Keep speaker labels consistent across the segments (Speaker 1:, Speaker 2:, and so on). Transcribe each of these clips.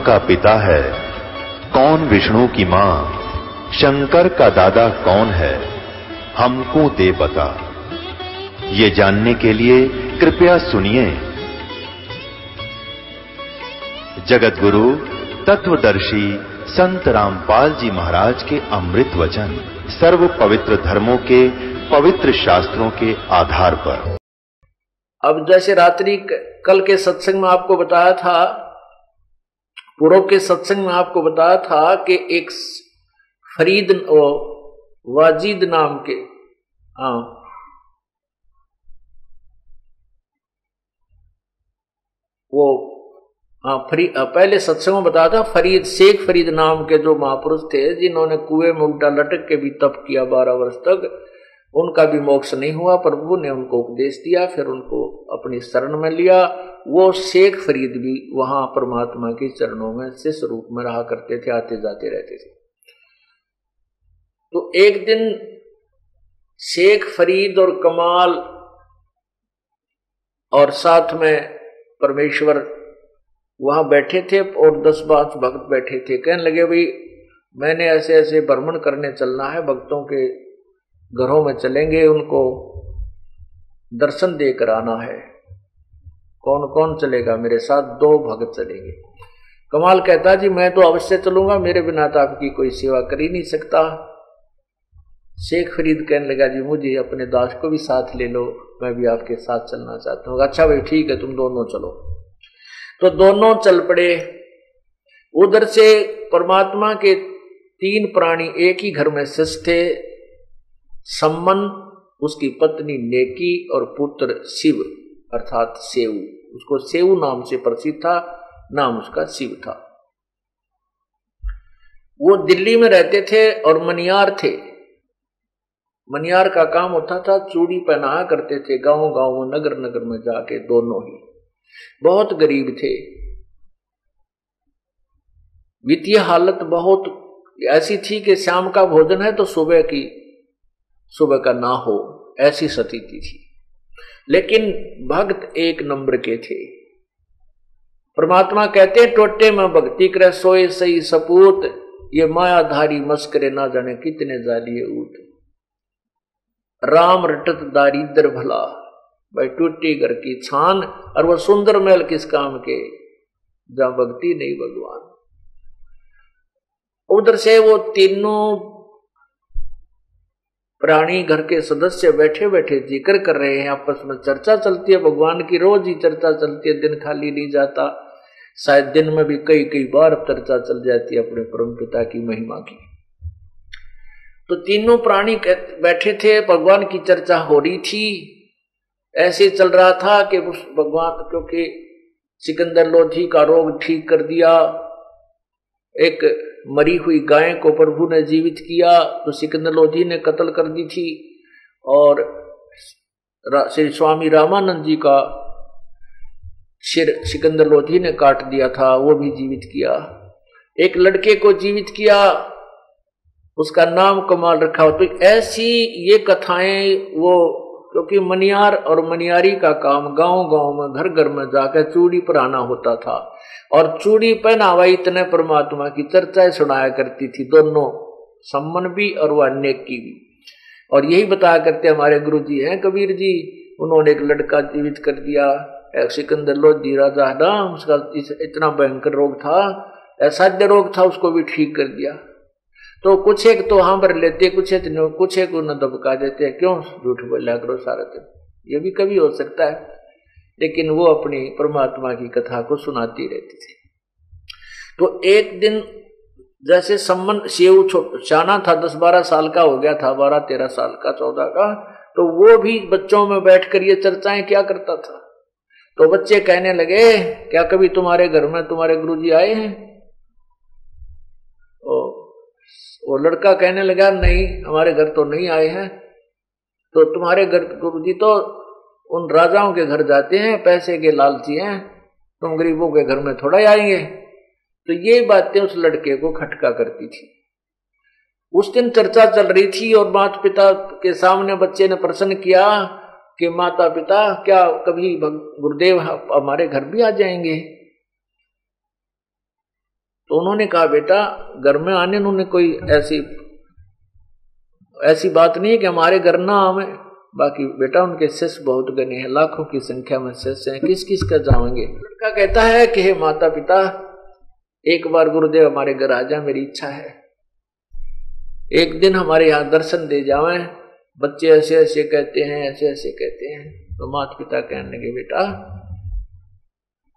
Speaker 1: का पिता है। कौन विष्णु की माँ? शंकर का दादा कौन है? हमको दे बता। ये जानने के लिए कृपया सुनिए। जगत गुरु तत्वदर्शी संत रामपाल जी महाराज के अमृत वचन सर्व पवित्र धर्मों के पवित्र शास्त्रों के आधार पर।
Speaker 2: अब जैसे रात्रि कल के सत्संग में आपको बताया था पूर्व के सत्संग में आपको बताया था कि एक फरीद वाजिद नाम के हाँ। वो हाँ फरी, पहले सत्संग में बताया था फरीद, शेख फरीद नाम के जो महापुरुष थे, जिन्होंने कुएँ में उल्टा लटक के भी तप किया बारह वर्ष तक उनका भी मोक्ष नहीं हुआ, प्रभु ने उनको उपदेश दिया, फिर उनको अपनी शरण में लिया। वो शेख फरीद भी वहाँ परमात्मा के चरणों में शिष्य रूप में रहा करते थे, आते जाते रहते थे। तो एक दिन शेख फरीद और कमाल और साथ में परमेश्वर वहाँ बैठे थे और दस बात भक्त बैठे थे। कहने लगे, भाई, मैंने ऐसे ऐसे भ्रमण करने चलना है, भक्तों के घरों में चलेंगे, उनको दर्शन देकर आना है। कौन कौन चलेगा? मेरे साथ दो भगत चलेंगे। कमाल कहता, जी, मैं तो अवश्य चलूँगा, मेरे बिना तो आपकी कोई सेवा कर ही नहीं सकता। शेख फरीद कहने लगा, जी, मुझे अपने दास को भी साथ ले लो, मैं भी आपके साथ चलना चाहता हूँ। अच्छा भाई, ठीक है, तुम दोनों चलो। तो दोनों चल पड़े। उधर से परमात्मा के तीन प्राणी एक ही घर में शिष थे। सम्मन, उसकी पत्नी नेकी और पुत्र शिव, अर्थात सेव उसको सेव नाम से प्रसिद्ध था, नाम उसका शिव था। वो दिल्ली में रहते थे और मनियार थे। मनियार का काम होता था, चूड़ी पहना करते थे गाँव गाँव में नगर नगर में जाके दोनों ही। बहुत गरीब थे। वित्तीय हालत बहुत ऐसी थी कि शाम का भोजन है तो सुबह की सुबह का ना हो, ऐसी स्थिति थी। लेकिन भक्त एक नंबर के थे। परमात्मा कहते, टोटे में भक्ति करे, सोए सही सपूत, ये मायाधारी मस्करे ना जाने कितने जालिए ऊट राम रटत दारिद्र भला, भाई टूटी घर की छान, और वह सुंदर महल किस काम के, जहाँ भक्ति नहीं भगवान। उधर से वो तीनों प्राणी घर के सदस्य बैठे बैठे ज़िक्र कर रहे हैं, आपस में चर्चा चलती है, भगवान की रोज ही चर्चा चलती है, दिन खाली नहीं जाता। शायद दिन में भी कई कई बार चर्चा चल जाती है अपने परम पिता की महिमा की। तो तीनों प्राणी बैठे थे, भगवान की चर्चा हो रही थी। ऐसे चल रहा था कि उस भगवान, क्योंकि सिकंदर लोधी का रोग ठीक कर दिया। एक मरी हुई गाय को प्रभु ने जीवित किया तो सिकंदर लोधी ने कत्ल कर दी थी। और श्री स्वामी रामानंद जी का सिर सिकंदर लोधी ने काट दिया था, वो भी जीवित किया। एक लड़के को जीवित किया, उसका नाम कमाल रखा। हो तो ऐसी ये कथाएँ वो क्योंकि मनियार और मनियारी का काम गाँव गाँव में घर घर में जाकर चूड़ी पराना होता था। और चूड़ी पहनावा इतने परमात्मा की चर्चाएँ सुनाया करती थी दोनों, सम्मन भी और वह की भी। और यही बताया करते हमारे गुरु जी हैं, कबीर जी, उन्होंने एक लड़का जीवित कर दिया सिकंदर लोधी राजा ना उसका इतना भयंकर रोग था, असाध्य रोग था, उसको भी ठीक कर दिया। तो कुछ एक तो हाँ भर लेते, कुछ एक कुछ एक न दबका देते हैं। क्यों? झूठ बोला करो सारा दिन। ये भी कभी हो सकता है। लेकिन वो अपनी परमात्मा की कथा को सुनाती रहती थी। तो एक दिन जैसे संबंध सेव चाना था, दस बारह साल का हो गया था, बारह तेरह साल का, चौदह का तो वो भी बच्चों में बैठकर ये चर्चाएँ क्या करता था? तो बच्चे कहने लगे, क्या कभी तुम्हारे घर में तुम्हारे गुरुजी आए हैं? वो लड़का कहने लगा, नहीं, हमारे घर तो नहीं आए हैं। तो तुम्हारे घर गुरु जी तो उन राजाओं के घर जाते हैं, पैसे के लालची हैं, तुम गरीबों के घर में थोड़ा ही आएँगे। तो ये बातें उस लड़के को खटका करती थी। उस दिन चर्चा चल रही थी और माता पिता के सामने बच्चे ने प्रश्न किया कि माता पिता क्या कभी गुरुदेव हमारे घर भी आ जाएँगे? तो उन्होंने कहा, बेटा, घर में आने उन्होंने कोई ऐसी ऐसी बात नहीं है कि हमारे घर ना आवे। बाकी बेटा, उनके शिष्य बहुत गने हैं, लाखों की संख्या में शिष्य हैं, किस किस का जाएँगे लड़का कहता है कि, हे माता पिता एक बार गुरुदेव हमारे घर आ जाए मेरी इच्छा है। एक दिन हमारे यहाँ दर्शन दे जावे। बच्चे ऐसे ऐसे कहते हैं ऐसे ऐसे कहते हैं। तो माता पिता कहने लगे, बेटा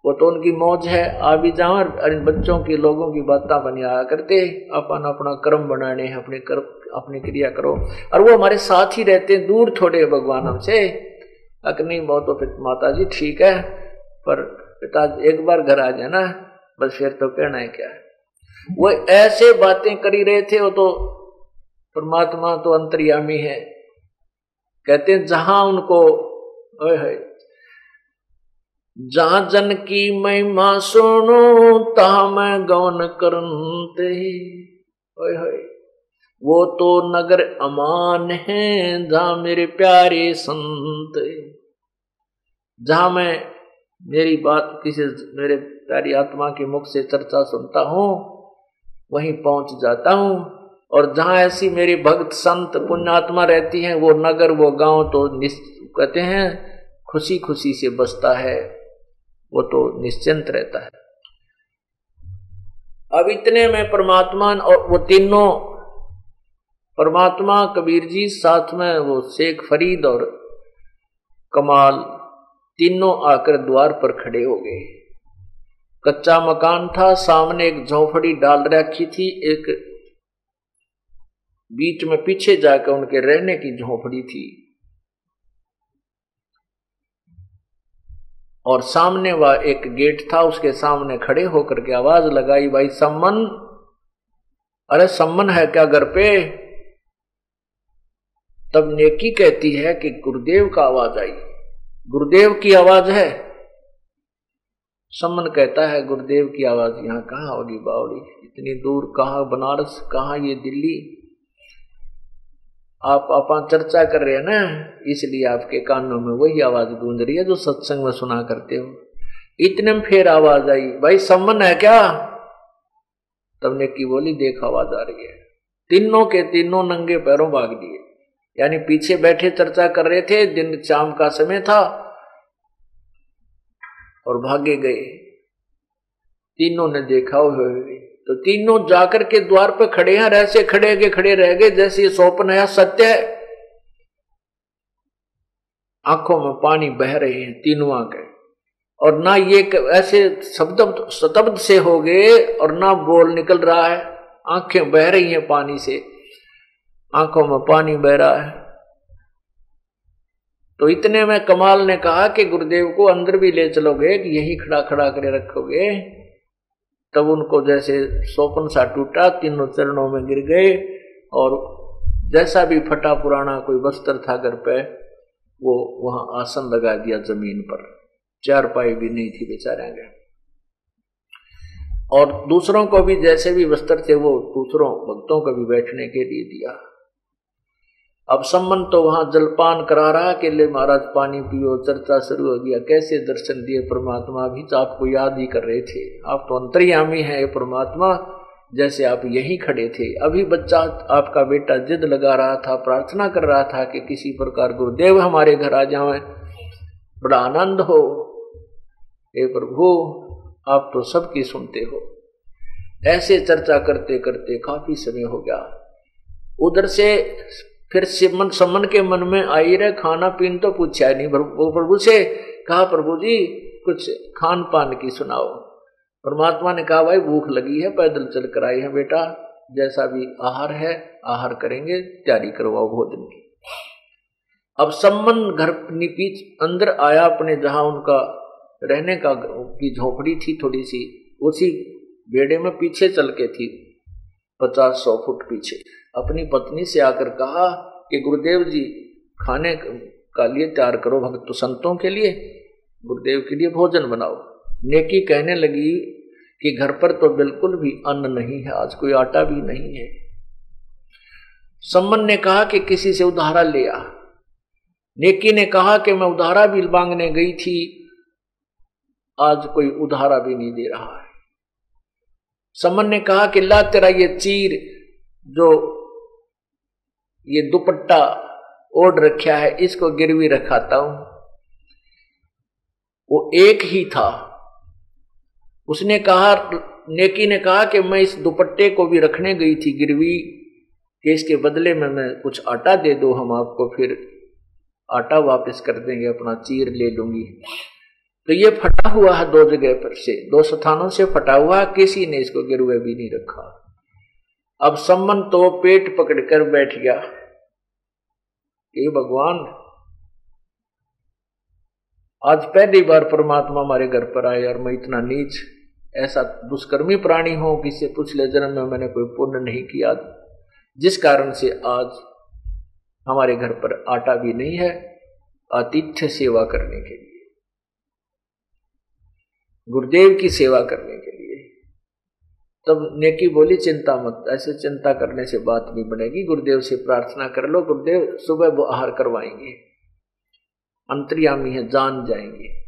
Speaker 2: वो तो उनकी मौज है। आ भी जाओ और इन बच्चों की लोगों की बातें बनी आया करते। अपन अपना कर्म बनाने हैं, अपने कर्म, अपनी क्रिया करो। और वो हमारे साथ ही रहते हैं, दूर थोड़े भगवान हमसे अग्नि बहुत तो माता जी ठीक है, पर पिता एक बार घर आ जाए ना बस फिर तो कहना है क्या है। वो ऐसे बातें करी रहे थे, वो तो परमात्मा तो अंतर्यामी है। कहते हैं, जहाँ उनको जहाँ जन की महिमा सुनो, ता मैं गौन करते होए। वो तो नगर अमान है, जहा मेरे प्यारे संत जहाँ मैं मेरी बात किसी मेरे प्यारी आत्मा के मुख से चर्चा सुनता हूँ, वहीं पहुँच जाता हूँ। और जहाँ ऐसी मेरी भक्त संत पुण्यात्मा रहती है, वो नगर, वो गाँव तो निश्चित कहते हैं खुशी खुशी से बसता है। वो तो निश्चिंत रहता है। अब इतने में परमात्मा और वो तीनों, परमात्मा, कबीर जी, साथ में वो शेख फरीद और कमाल तीनों आकर द्वार पर खड़े हो गए। कच्चा मकान था, सामने एक झोपड़ी डाल रखी थी, एक बीच में पीछे जाकर उनके रहने की झोपड़ी थी। और सामने वह एक गेट था, उसके सामने खड़े होकर के आवाज़ लगाई, भाई सम्मन, अरे सम्मन है क्या घर पे? तब नेकी कहती है कि गुरुदेव का आवाज़ आई। गुरुदेव की आवाज़ है? सम्मन कहता है, गुरुदेव की आवाज़ यहाँ कहाँ होगी बावड़ी? इतनी दूर कहा? बनारस कहा ये दिल्ली? आप आपा चर्चा कर रहे हैं ना, इसलिए आपके कानों में वही आवाज़ गूंज रही है जो सत्संग में सुना करते हो। इतने में फिर आवाज़ आई, भाई सम्मन है क्या? तब ने की बोली, देख, आवाज़ आ रही है। तीनों के तीनों नंगे पैरों भाग दिए। यानी पीछे बैठे चर्चा कर रहे थे, दिन शाम का समय था, और भागे गए। तीनों ने देखा हुए तो तीनों जाकर के द्वार पर खड़े हैं ऐसे खड़े के खड़े रह गए, जैसे ये स्वप्न है, सत्य है। आँखों में पानी बह रहे हैं, तीनों के और ना ये ऐसे शब्द शब्द से हो गए और ना बोल निकल रहा है। आँखें बह रही हैं पानी से। आँखों में पानी बह रहा है। तो इतने में कमाल ने कहा कि गुरुदेव को अंदर भी ले चलोगे, कि यही खड़ा खड़ा करे रखोगे। तब उनको जैसे सोपन सा टूटा, तीनों चरणों में गिर गए और जैसा भी फटा पुराना कोई वस्त्र था घर पे, वो वहाँ आसन लगा दिया ज़मीन पर। चार पाई भी नहीं थी बेचारे गए और दूसरों को भी जैसे भी वस्त्र थे, वो दूसरों भक्तों को भी बैठने के लिए दिया। अब सम्मन तो वहाँ जलपान करा रहा के लिए महाराज पानी पियो, चर्चा शुरू हो गया। कैसे दर्शन दिए परमात्मा? अभी तो आपको याद ही कर रहे थे। आप तो अंतर्यामी है परमात्मा, जैसे आप यहीं खड़े थे। अभी बच्चा आपका बेटा जिद लगा रहा था, प्रार्थना कर रहा था कि किसी प्रकार गुरुदेव हमारे घर आ जाए। बड़ा आनंद हो। हे प्रभु, आप तो सबकी सुनते हो। ऐसे चर्चा करते करते काफ़ी समय हो गया। उधर से फिर सिमन समन के मन में आई रहे, खाना पीन तो पूछा नहीं। वो प्रभु से कहा, प्रभु जी, कुछ खान पान की सुनाओ। परमात्मा ने कहा, भाई, भूख लगी है, पैदल चल कर आई है बेटा। जैसा भी आहार है, आहार करेंगे, तैयारी करवाओ भोजन की। अब सम्मन घर निपीच अंदर आया, अपने जहाँ उनका रहने का की झोपड़ी थी थोड़ी सी, उसी बेड़े में पीछे चल के थी। पचास सौ फुट पीछे। अपनी पत्नी से आकर कहा कि, गुरुदेव जी, खाने का लिए तैयार करो भक्त संतों के लिए। गुरुदेव के लिए भोजन बनाओ। नेकी कहने लगी कि, घर पर तो बिल्कुल भी अन्न नहीं है, आज कोई आटा भी नहीं है। सम्मन ने कहा कि, किसी से उधारा ले आ। नेकी ने कहा कि, मैं उधारा भी मांगने गई थी, आज कोई उधारा भी नहीं दे रहा है। समन ने कहा कि ला तेरा ये चीर जो ये दुपट्टा ओढ़ रखा है, इसको गिरवी रखाता हूँ। वो एक ही था। उसने कहा, नेकी ने कहा कि मैं इस दुपट्टे को भी रखने गई थी गिरवी, कि इसके बदले में मैं कुछ आटा दे दो, हम आपको फिर आटा वापस कर देंगे, अपना चीर ले लूँगी। तो ये फटा हुआ है दो जगह पर से। दो स्थानों से फटा हुआ किसी ने इसको गिरवे भी नहीं रखा। अब सम्मन तो पेट पकड़कर बैठ गया। ये भगवान। आज पहली बार परमात्मा हमारे घर पर आए और मैं इतना नीच, ऐसा दुष्कर्मी प्राणी हूँ कि इससे पिछले जन्म में मैंने कोई पुण्य नहीं किया। जिस कारण से आज हमारे घर पर आटा भी नहीं है, आतिथ्य सेवा करने के लिए। गुरुदेव की सेवा करने के लिए। तब नेकी बोली, चिंता मत, ऐसे चिंता करने से बात नहीं बनेगी। गुरुदेव से प्रार्थना कर लो, गुरुदेव, सुबह वो आहार करवाएँगे। अंतर्यामी है, जान जाएँगे।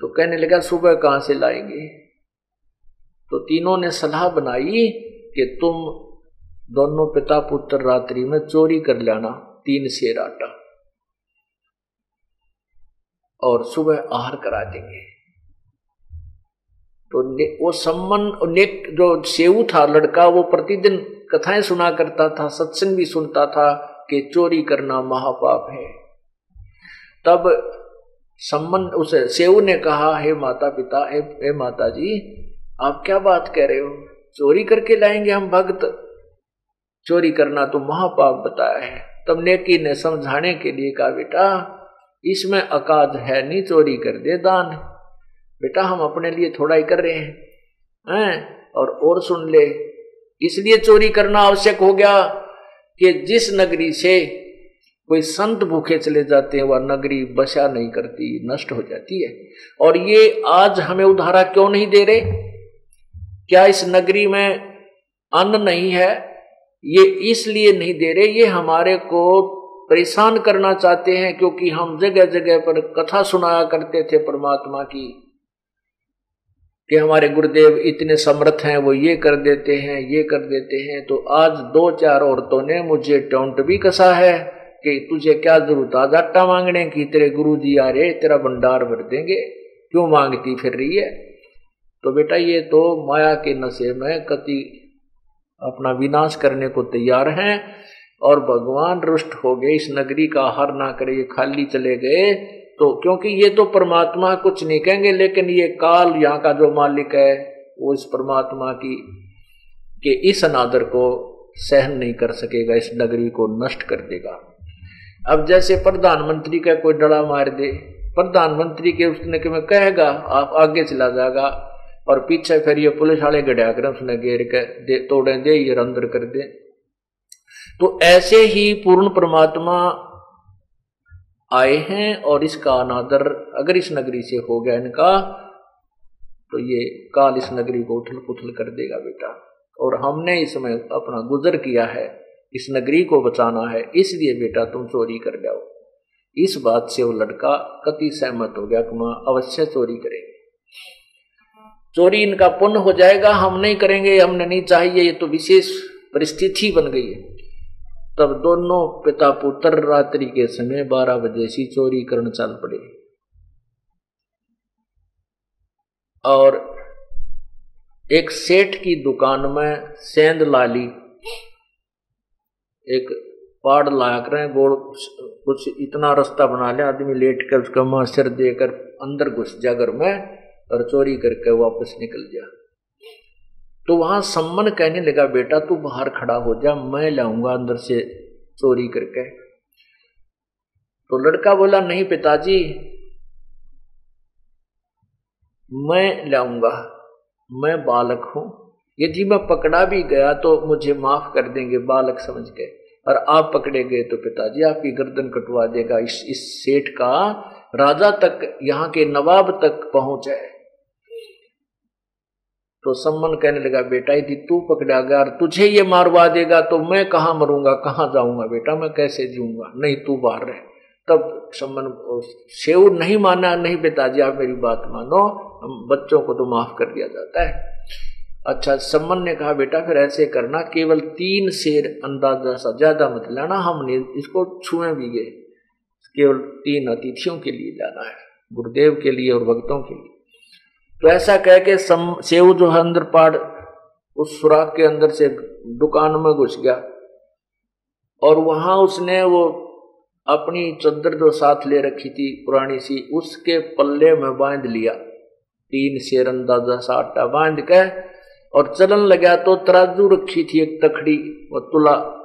Speaker 2: तो कहने लगा, सुबह कहाँ से लाएँगे? तो तीनों ने सलाह बनाई कि तुम दोनों पिता पुत्र रात्रि में चोरी कर लेना, तीन शेर आटा, और सुबह आहार करा देंगे। तो वो सम्मन नेक जो सेऊ था लड़का वो प्रतिदिन कथाएँ सुना करता था सत्संग भी सुनता था कि चोरी करना महापाप है। तब सम्मन उस सेऊ ने कहा हे माता पिता हे, हे माता जी आप क्या बात कह रहे हो? चोरी करके लाएँगे हम भक्त? चोरी करना तो महापाप बताया है। तब नेकी ने समझाने के लिए कहा बेटा इसमें अकाज है नहीं चोरी कर दे दान। बेटा, हम अपने लिए थोड़ा ही कर रहे हैं हैं? और और सुन ले। इसलिए चोरी करना आवश्यक हो गया कि जिस नगरी से कोई संत भूखे चले जाते हैं, वह नगरी बसा नहीं करती, नष्ट हो जाती है। और ये आज हमें उधारा क्यों नहीं दे रहे? क्या इस नगरी में अन्न नहीं है? ये इसलिए नहीं दे रहे, ये हमारे को परेशान करना चाहते हैं, क्योंकि हम जगह जगह पर कथा सुनाया करते थे परमात्मा की। कि हमारे गुरुदेव इतने समर्थ हैं, वो ये कर देते हैं, ये कर देते हैं तो आज दो चार औरतों ने मुझे टोंट भी कसा है कि तुझे क्या ज़रूरत? आज आटा मांगने की? तेरे गुरु जी आ रहे, तेरा भंडार भर देंगे। क्यों मांगती फिर रही है? तो बेटा ये तो माया के नशे में कति अपना विनाश करने को तैयार हैं और भगवान रुष्ट हो गए। इस नगरी का हर ना करे खाली चले गए। तो क्योंकि ये तो परमात्मा कुछ नहीं कहेंगे, लेकिन ये काल यहाँ का जो मालिक है, वो इस परमात्मा की, के इस अनादर को सहन नहीं कर सकेगा, इस नगरी को नष्ट कर देगा। अब जैसे प्रधानमंत्री का कोई डड़ा मार दे, प्रधानमंत्री के उसने के में कहेगा, आप आगे चला जाएगा, और पीछे फिर ये पुलिस वाले गड्या कर उसने घेर कर दे, तोड़े दे, ये अंदर कर दे। तो ऐसे ही पूर्ण परमात्मा आए हैं और इसका अनादर अगर इस नगरी से हो गया इनका तो ये काल इस नगरी को उथल पुथल कर देगा बेटा। और हमने इसमें अपना गुजर किया है, इस नगरी को बचाना है, इसलिए बेटा तुम चोरी कर जाओ। इस बात से वो लड़का कति सहमत हो गया कि मैं अवश्य चोरी करेंगे चोरी इनका पुण्य हो जाएगा, हम नहीं करेंगे, हमने नहीं चाहिए, ये तो विशेष परिस्थिति बन गई है। तब दोनों पिता पुत्र रात्रि के समय बारह बजे सी चोरी करने चल पड़े। और एक सेठ की दुकान में सेंध लाली, एक पाड़ लाया कर गोड़ कुछ इतना रास्ता बना लिया, आदमी लेट कर उसका मुँह सिर देकर अंदर घुस जा घर में और चोरी करके वापस निकल गया। तो वहाँ सम्मन कहने लगा, बेटा, तू बाहर खड़ा हो जा, मैं लाऊँगा अंदर से चोरी करके। तो लड़का बोला, नहीं पिताजी, मैं लाऊँगा, मैं बालक हूँ। यदि मैं पकड़ा भी गया तो मुझे माफ़ कर देंगे, बालक समझ के और आप पकड़े गए तो पिताजी, आपकी गर्दन कटवा देगा। इस इस सेठ का राजा तक, यहाँ के नवाब तक पहुँच तो सम्मन कहने लगा, बेटा, यदि तू पकड़ा गया और तुझे ये मारवा देगा तो मैं कहाँ मरूँगा, कहाँ जाऊँगा बेटा? मैं कैसे जीऊँगा? नहीं, तू बाहर रहे। तब सम्मन शेव नहीं माना, नहीं पिताजी, आप मेरी बात मानो। हम बच्चों को तो माफ़ कर दिया जाता है। अच्छा सम्मन ने कहा, बेटा, फिर ऐसे करना, केवल तीन शेर अंदाज़ा सा, ज़्यादा मत लाना। हमने इसको छुए भी गए। केवल तीन अतिथियों के लिए जाना है, गुरुदेव के लिए और भक्तों के लिए। तो ऐसा कह के सम, सेव जो है अंदर पाड़, उस सुराख के अंदर से दुकान में घुस गया। और वहाँ उसने वो अपनी चद्दर जो साथ ले रखी थी पुरानी सी, उसके पल्ले में बाँध लिया। तीन शेर अंदाज़ा सा आटा बाँध के, और चलन लगा तो तराजू रखी थी एक तखड़ी, वो तुला।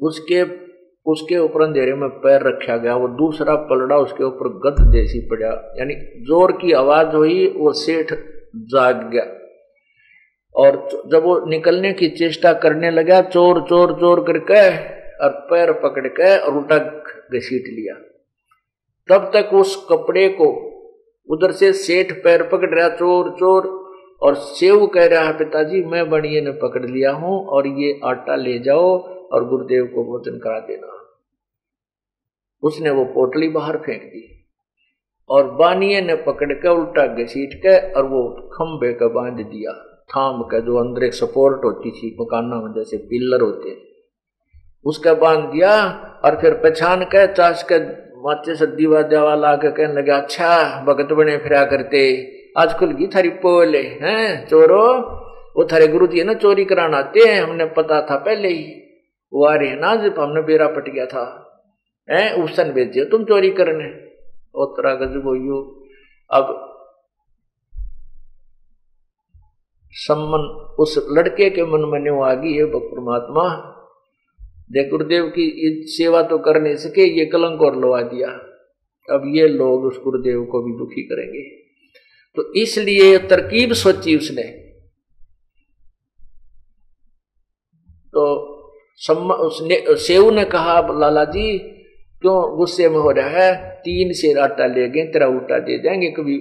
Speaker 2: उसके उसके ऊपर अंधेरे में पैर रखा गया, वो दूसरा पलड़ा उसके ऊपर गद देसी पड़ा, यानी ज़ोर की आवाज़ हुई, वो सेठ जाग गया। और जब वो निकलने की चेष्टा करने लगा, चोर चोर चोर करके और पैर पकड़ के और उल्टा घसीट लिया। तब तक उस कपड़े को उधर से सेठ पैर पकड़ रहा, चोर चोर, और सेव कह रहा, पिताजी, मैं बनिए ने पकड़ लिया हूँ, और ये आटा ले जाओ और गुरुदेव को भोजन करा देना। उसने वो पोटली बाहर फेंक दी और बानिए ने पकड़ के उल्टा घसीट के और वो खंबे का बाँध दिया। थाम का जो अंदर एक सपोर्ट होती थी मकाना में, जैसे पिल्लर होते। उसका बाँध दिया और फिर पहचान के चाश के माचे से दीवा देवा ला के कहने लगे अच्छा भगत बने फिरा करते। आज खुल गई थारी पोले, है, चोरो? वो थारे गुरु जी ना, चोरी कराना आते हैं, हमने पता था पहले ही। वो आ रहे ना जब हमने बेरा पट गया था। है उसन भेजिए तुम चोरी करने। ओतरा गजब हो अब सम्मन उस लड़के के मन में न्यू आ गई, है परमात्मा देख गुरुदेव की सेवा तो कर नहीं सके, ये कलंक और लवा दिया। अब ये लोग उस गुरुदेव को भी दुखी करेंगे। तो इसलिए तरकीब सोची उसने। तो उसने, सेव ने कहा, लाला जी, क्यों गुस्से में हो रहा है? तीन शेर आटा ले गए, तेरा उल्टा दे देंगे, कभी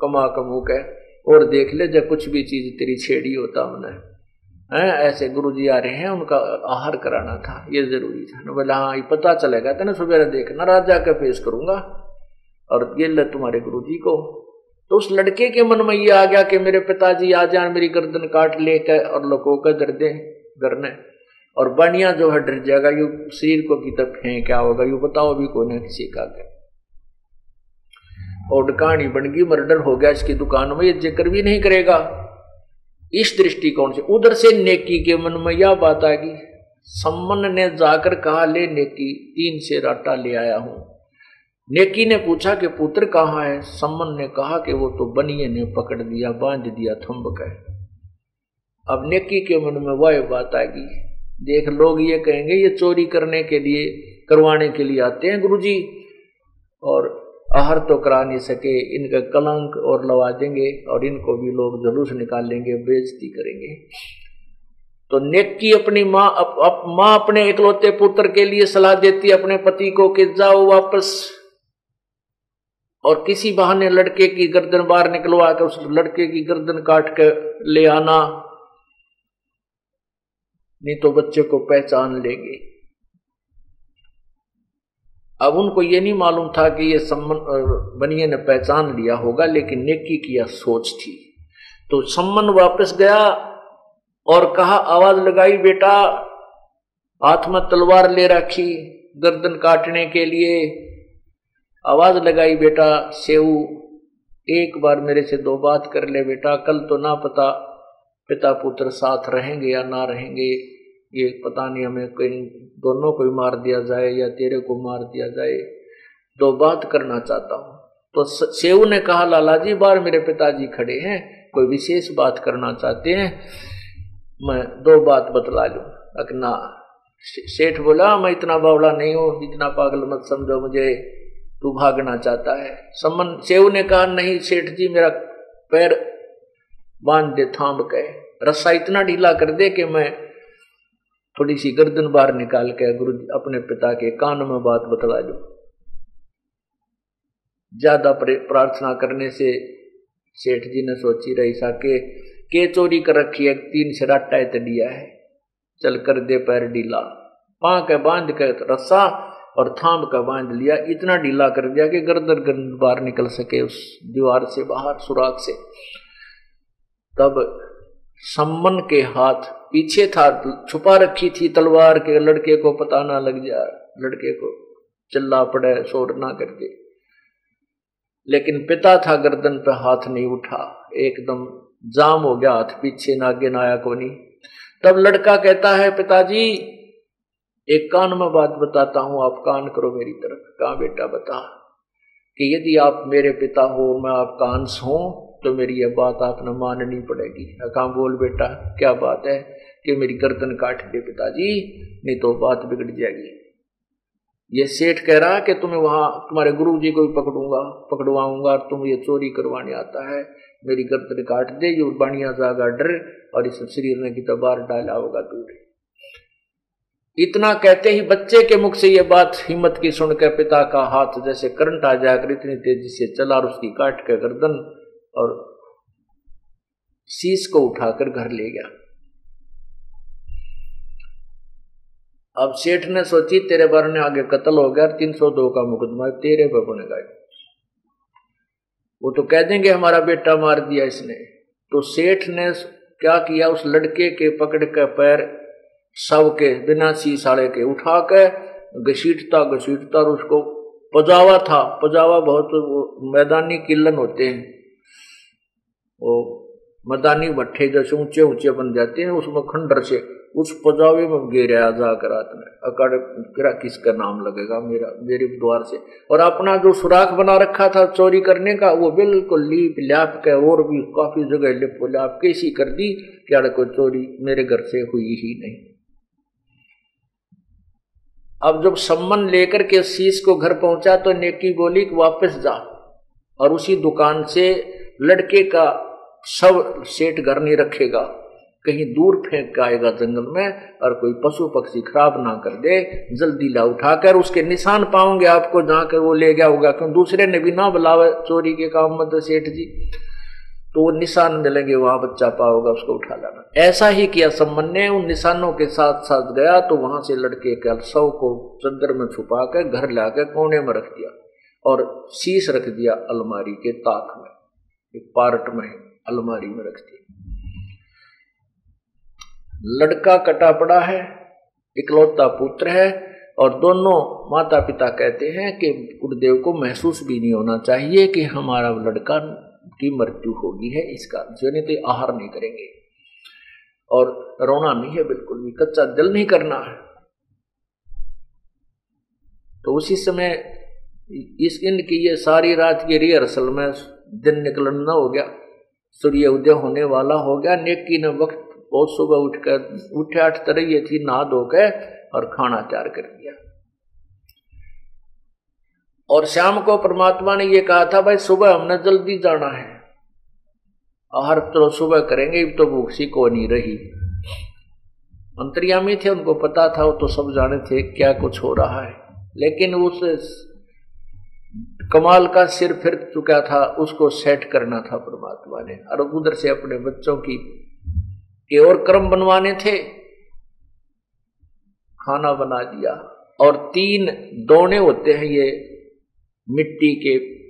Speaker 2: कमा कमू के। और देख ले, जब कुछ भी चीज़ तेरी छेड़ी होता उन्हें है। ऐसे गुरु जी आ रहे हैं, उनका आहार कराना था, ये ज़रूरी था। बोले हाँ ये पता चलेगा तेना सुबह देखना, रात जाकर पेश करूँगा। और ये ले तुम्हारे गुरु जी को। तो उस लड़के के मन में ये आ गया कि मेरे पिताजी आ जाए, मेरी गर्दन काट लेकर और लोगों का दर्द करने और बनिया जो है डर जाएगा, यू शरीर को की तब फेंक क्या होगा, यू बताओ भी कोई ना किसी का क्या? और बन गई, मर्डर हो गया इसकी दुकान में, ये ज़िक्र भी नहीं करेगा। इस दृष्टिकोण से, उधर से नेकी के मन में यह बात आ गई सम्मन ने जाकर कहा, ले नेकी, तीन से राटा ले आया हूँ। नेकी ने पूछा कि, पुत्र कहाँ है? सम्मन ने कहा कि, वो तो बनिए ने पकड़ दिया, बाँध दिया थम्ब कर। अब नेकी के मन में वह बात आ गई देख लोग ये कहेंगे ये चोरी करने के लिए करवाने के लिए आते हैं गुरुजी और आहर तो करा नहीं सके। इनका कलंक और लवा देंगे और इनको भी लोग जुलूस निकाल लेंगे बेजती करेंगे। तो नेक्की अपनी माँ अप, अप, माँ अपने इकलौते पुत्र के लिए सलाह देती अपने पति को कि जाओ वापस। और किसी बहाने लड़के की गर्दन बाहर निकलवा कर उस लड़के की गर्दन काट कर ले आना। नहीं तो बच्चे को पहचान लेंगे। अब उनको ये नहीं मालूम था कि ये बनिए ने पहचान लिया होगा, लेकिन नेकी की यह सोच थी। तो सम्मन वापस गया और कहा, आवाज़ लगाई, बेटा, हाथ में तलवार ले रखी गर्दन काटने के लिए। आवाज़ लगाई, बेटा, सेऊ, एक बार मेरे से दो बात कर ले, बेटा, कल तो ना पता पिता पुत्र साथ रहेंगे या ना रहेंगे। ये पता नहीं हमें कहीं दोनों को ही मार दिया जाए या तेरे को मार दिया जाए, दो बात करना चाहता हूँ। तो सेव ने कहा लाला जी बार मेरे पिताजी खड़े हैं, कोई विशेष बात करना चाहते हैं, मैं दो बात बतला लू। अकना सेठ बोला, मैं इतना बावड़ा नहीं हूँ, इतना पागल मत समझो मुझे, तू भागना चाहता है। समन सेव ने कहा, नहीं, सेठ जी, मेरा पैर बाँध दे, थाम के रस्सा इतना ढीला कर दे कि मैं थोड़ी सी गर्दन बाहर निकाल के गुरु अपने पिता के कान में बात बतला दो। ज़्यादा प्रार्थना करने से सेठ जी ने सोची रही सा के के चोरी कर रखी है? तीन शराटा दिया है। चल कर दे पैर ढीला। पा के बाँध के रस्सा और थाम का बाँध लिया। इतना ढीला कर दिया कि गर्दन गर्दन बाहर निकल सके उस दीवार से, बाहर सुराग से। तब सम्मन के हाथ पीछे था, छुपा रखी थी तलवार के लड़के को पता ना लग जा, लड़के को चिल्ला पड़े, शोर ना करके। लेकिन पिता था, गर्दन पे हाथ नहीं उठा। एकदम जाम हो गया, हाथ पीछे नागे नाया को नहीं। तब लड़का कहता है, पिताजी, एक कान में बात बताता हूँ, आप कान करो मेरी तरफ़। कहा, बेटा, बता कि यदि आप मेरे पिता हो, मैं आपका अंश हूँ तो मेरी यह बात आपने माननी पड़ेगी। कहा, बोल बेटा, क्या बात है कि मेरी गर्दन काट दे पिताजी, नहीं तो बात बिगड़ जाएगी। ये सेठ कह रहा कि तुम्हें वहाँ, तुम्हारे गुरु जी को भी पकड़ूँगा, पकड़वाऊँगा तुम ये चोरी करवाने आता है। मेरी गर्दन काट दे, ये बढ़िया जागा डर और इस शरीर ने की तो बार डाला होगा दूर। इतना कहते ही बच्चे के मुख से यह बात हिम्मत की सुनकर पिता का हाथ जैसे करंट आ जाकर इतनी तेज़ी से चला और उसकी काट के गर्दन और शीश को उठाकर घर ले गया। अब सेठ ने सोची, तेरे बारे में आगे कत्ल हो गया, तीन सौ दो का मुकदमा, तेरे पर बनेगा वो तो कह देंगे, हमारा बेटा मार दिया इसने। तो सेठ ने क्या किया, उस लड़के के पकड़ के पैर सब के, बिना सीसाड़े के उठा के घसीटता घसीटता और उसको पजावा था। पजावा बहुत मैदानी किलन होते हैं। वो मैदानी भट्ठे जैसे ऊँचे ऊँचे बन जाते हैं, उसमें खंडर से, उस पजावे में गिर जाकर आदमी अकड़ किरा किसका नाम लगेगा? मेरा, मेरे द्वार से। और अपना जो सुराख बना रखा था चोरी करने का, वो बिल्कुल लीप ल्याप के और भी काफ़ी जगह लिप ल्याप कैसी कर दी क्या कोई चोरी मेरे घर से हुई ही नहीं। अब जब सम्मन लेकर के शीश को घर पहुँचा तो नेकी बोली कि वापस जा। और उसी दुकान से लड़के का सब सेठ घर नहीं रखेगा। कहीं दूर फेंक के आएगा जंगल में और कोई पशु पक्षी खराब ना कर दे, जल्दी ला उठाकर उसके निशान पाओगे आपको जहाँ कर वो ले गया होगा। क्यों? दूसरे ने भी ना बुलावे चोरी के काम मत सेठ जी। तो वो निशान मिलेंगे वहाँ बच्चा पाओगा उसको उठा लाना। ऐसा ही किया सम्मन ने, उन निशानों के साथ साथ गया तो वहाँ से लड़के के सौ को चंद्र में छुपा कर घर लाकर कोने में रख दिया और शीश रख दिया अलमारी के ताक में, एक पार्ट में। अलमारी में रख दिया लड़का कटा पड़ा है, इकलौता पुत्र है और दोनों माता पिता कहते हैं कि गुरुदेव को महसूस भी नहीं होना चाहिए कि हमारा लड़का की मृत्यु होगी है, इसका जो नहीं तो आहार नहीं करेंगे। और रोना नहीं है बिल्कुल भी, कच्चा दिल नहीं करना है। तो उसी समय इस इनकी ये सारी रात की रिहर्सल में दिन निकलना हो गया। सूर्य उदय होने वाला हो गया। नेकी ने वक्त बहुत सुबह उठकर, उठे आठ तरह ये थी, नहा धो के और खाना तैयार कर दिया। और शाम को परमात्मा ने ये कहा था, भाई, सुबह हमने जल्दी जाना है। हर तो सुबह करेंगे तो भूख सी को नहीं रही। अंतर्यामी थे, उनको पता था, वो तो सब जाने थे क्या कुछ हो रहा है। लेकिन उस कमाल का सिर फिर चुका था, उसको सेट करना था परमात्मा ने। और उधर से अपने बच्चों की, के और क्रम बनवाने थे। खाना बना दिया। और तीन दोने होते हैं ये, मिट्टी के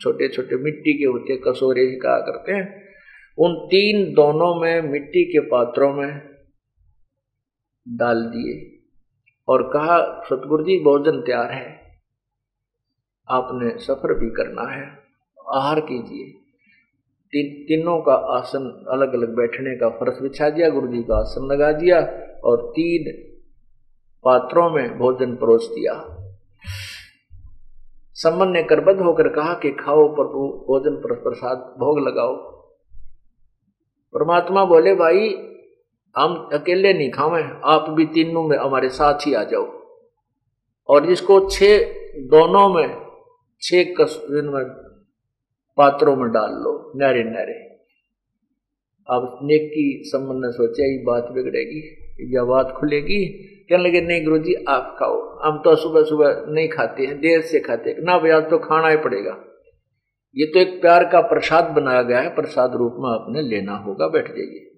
Speaker 2: छोटे छोटे मिट्टी के होते कसोरे ही कहा करते हैं। उन तीन दोनों में मिट्टी के पात्रों में डाल दिए। और कहा सतगुरु जी भोजन तैयार है। आपने सफ़र भी करना है। आहार कीजिए। ती, तीनों का आसन अलग अलग बैठने का फर्श बिछा दिया गुरु जी का आसन लगा दिया और तीन पात्रों में भोजन परोस दिया। सम्मन ने करबद्ध होकर कहा कि खाओ प्रभु भोजन पर प्रसाद भोग लगाओ। परमात्मा बोले भाई हम अकेले नहीं खावे आप भी तीनों में हमारे साथ ही आ जाओ। और जिसको छह दोनों में छह कस पात्रों में डाल लो नारे नारे अब नेकी संबंध ने सोचा, ये बात बिगड़ेगी, या बात खुलेगी, कहने लगे, नहीं गुरु जी आप खाओ। हम तो सुबह सुबह नहीं खाते हैं, देर से खाते हैं। ना आज तो खाना ही पड़ेगा। ये तो एक प्यार का प्रसाद बनाया गया है, प्रसाद रूप में आपने लेना होगा, बैठ जाइए।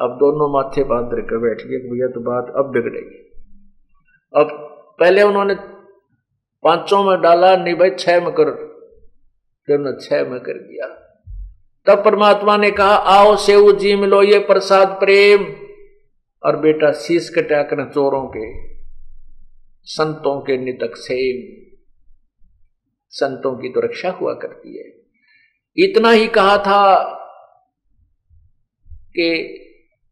Speaker 2: अब दोनों माथे बाँध कर बैठ गए, भैया तो बात अब बिगड़ेगी। अब पहले उन्होंने पाँचों में डाला, नहीं भाई, छह में कर। फिर उन्होंने छह में कर दिया। तब परमात्मा ने कहा, आओ सेव जी, मिलो ये प्रसाद प्रेम। और बेटा, शीश कटाकर चोरों के, संतों के नितक सेम। संतों की तो रक्षा हुआ करती है। इतना ही कहा था कि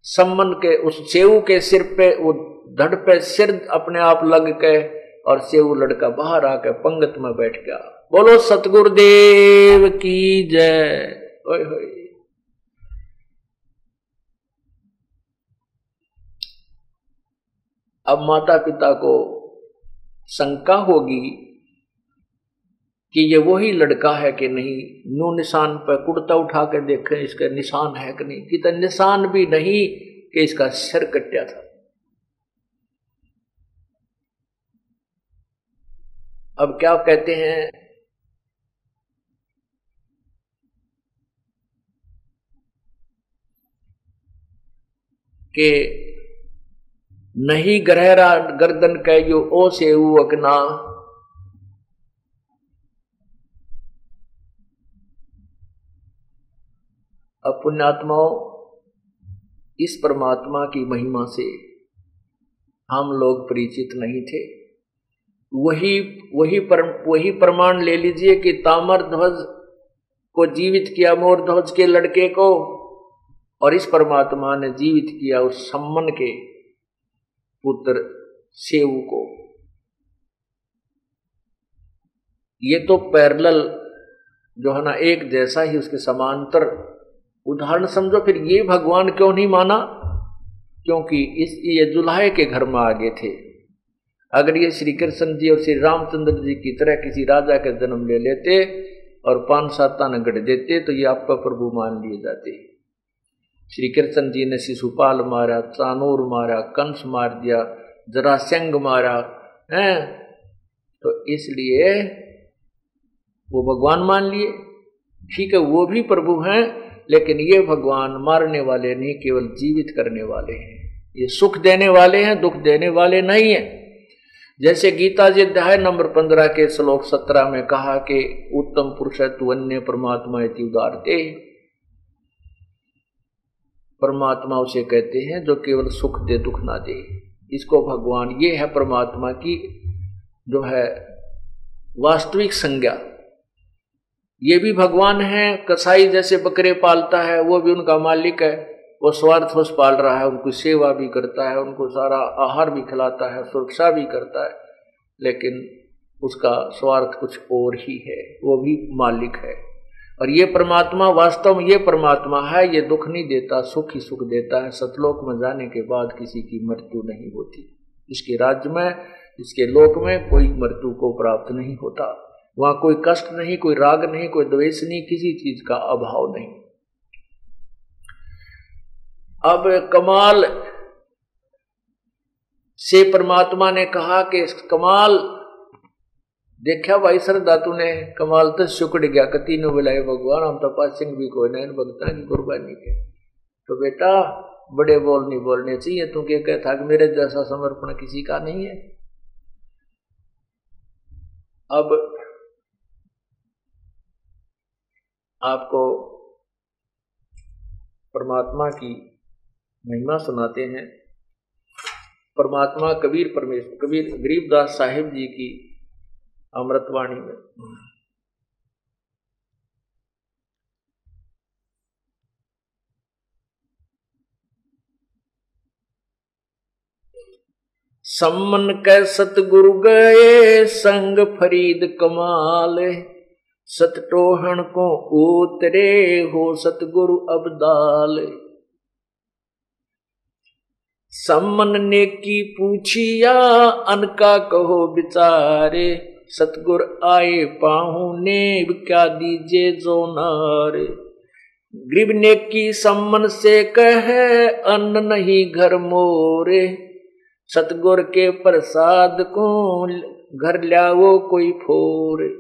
Speaker 2: सम्मन के, उस सेऊ के सिर पे, वो धड़ पे सिर अपने आप लग के और सेऊ लड़का बाहर आकर पंगत में बैठ गया। बोलो, सतगुरुदेव की जय। होए। अब माता पिता को शंका होगी कि ये वही लड़का है कि नहीं? नू निशान पर कुर्ता उठा के देखें, इसका निशान है कि नहीं? कि तो निशान भी नहीं कि इसका सिर कट्या था। अब क्या कहते हैं? कि नहीं गहरा गर्दन कह जो ओ से अकना। अब पुण्यात्माओं, इस परमात्मा की महिमा से हम लोग परिचित नहीं थे। वही वही पर, वही प्रमाण ले लीजिए कि तामर ध्वज को जीवित किया मोर ध्वज के लड़के को और इस परमात्मा ने जीवित किया उस सम्मन के पुत्र सेव को। ये तो पैरल जो है ना एक जैसा ही उसके समांतर उदाहरण समझो फिर ये भगवान क्यों नहीं माना? क्योंकि इस ये जुलाहे के घर में आगे थे। अगर ये श्री कृष्ण जी और श्री रामचंद्र जी की तरह किसी राजा के जन्म ले लेते और पान साता न गढ़ देते तो ये आपका प्रभु मान लिए जाते। श्री कृष्ण जी ने शिशुपाल मारा, चानूर मारा, कंस मार दिया, जरासंग मारा, है? तो इसलिए वो भगवान मान लिए। ठीक है, वो भी प्रभु हैं, लेकिन ये भगवान मारने वाले नहीं, केवल जीवित करने वाले हैं। ये सुख देने वाले हैं, दुख देने वाले नहीं है। जैसे गीता जी अध्याय नंबर पंद्रह के श्लोक सत्रह में कहा कि उत्तम पुरुष है, तू अन्य परमात्मा इति उदारते परमात्मा उसे कहते हैं जो केवल सुख दे, दुख ना दे। इसको भगवान, ये है परमात्मा की जो है वास्तविक संज्ञा। ये भी भगवान है, कसाई जैसे बकरे पालता है, वो भी उनका मालिक है। वो स्वार्थ स्वार्थवश पाल रहा है, उनकी सेवा भी करता है, उनको सारा आहार भी खिलाता है, सुरक्षा भी करता है, लेकिन उसका स्वार्थ कुछ और ही है, वो भी मालिक है। और ये परमात्मा, वास्तव में ये परमात्मा है, ये दुख नहीं देता, सुख ही सुख देता है, सतलोक में जाने के बाद किसी की मृत्यु नहीं होती। इसके राज्य में, इसके लोक में कोई मृत्यु को प्राप्त नहीं होता। वहाँ कोई कष्ट नहीं, कोई राग नहीं, कोई द्वेष नहीं, किसी चीज़ का अभाव नहीं। अब कमाल से परमात्मा ने कहा कि कमाल, देखा भाई श्रद्धा ने, कमाल तो शुक्र गया, कति नो बुलाए भगवान, हम तो सिंह भी कोई नैन भगता की कुर्बानी के। तो बेटा, बड़े बोल नहीं बोलने चाहिए, तू क्या कहता कि मेरे जैसा समर्पण किसी का नहीं है? अब आपको परमात्मा की महिमा सुनाते हैं। परमात्मा कबीर परमेश्वर कबीर गरीबदास साहिब जी की अमृतवाणी में। सम्मन कै सतगुरु गए, संग फरीद कमाल। सतटोहण को उतरे हो सतगुरु अबदाल। सम्मन ने की पूछिया अनका कहो बिचारे, सतगुर आए पाहू ने क्या दीजे जो नारे ग्रीब ने की सम्मन से कहे, अन्न नहीं घर मोरे। सतगुर के प्रसाद को घर लाओ कोई फोरे?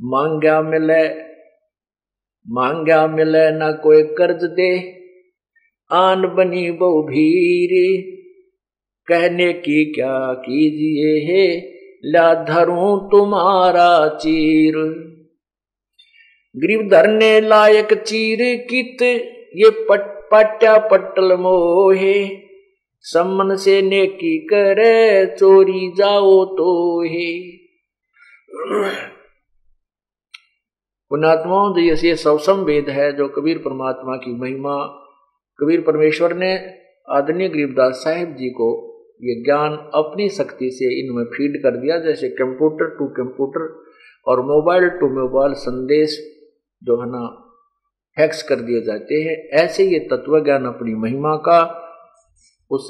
Speaker 2: मांग्या मिले मांग्या मिले न कोई कर्ज दे। आन बनी बहु भीरी। कहने की क्या कीजिए है ला धरू तुम्हारा चीर। गरीब धरने लायक चीर कित, ये पट पाट्या पटल मोहे। सम्मन से नेकी करे चोरी जाओ तो हे पुणात्माओं ये सवसम वेद है जो कबीर परमात्मा की महिमा कबीर परमेश्वर ने आदरणीय गरीबदास साहेब जी को ये ज्ञान अपनी शक्ति से इनमें फ़ीड कर दिया, जैसे कंप्यूटर टू कंप्यूटर और मोबाइल टू मोबाइल संदेश जो है ना, फैक्स कर दिए जाते हैं। ऐसे ये तत्व ज्ञान अपनी महिमा का, उस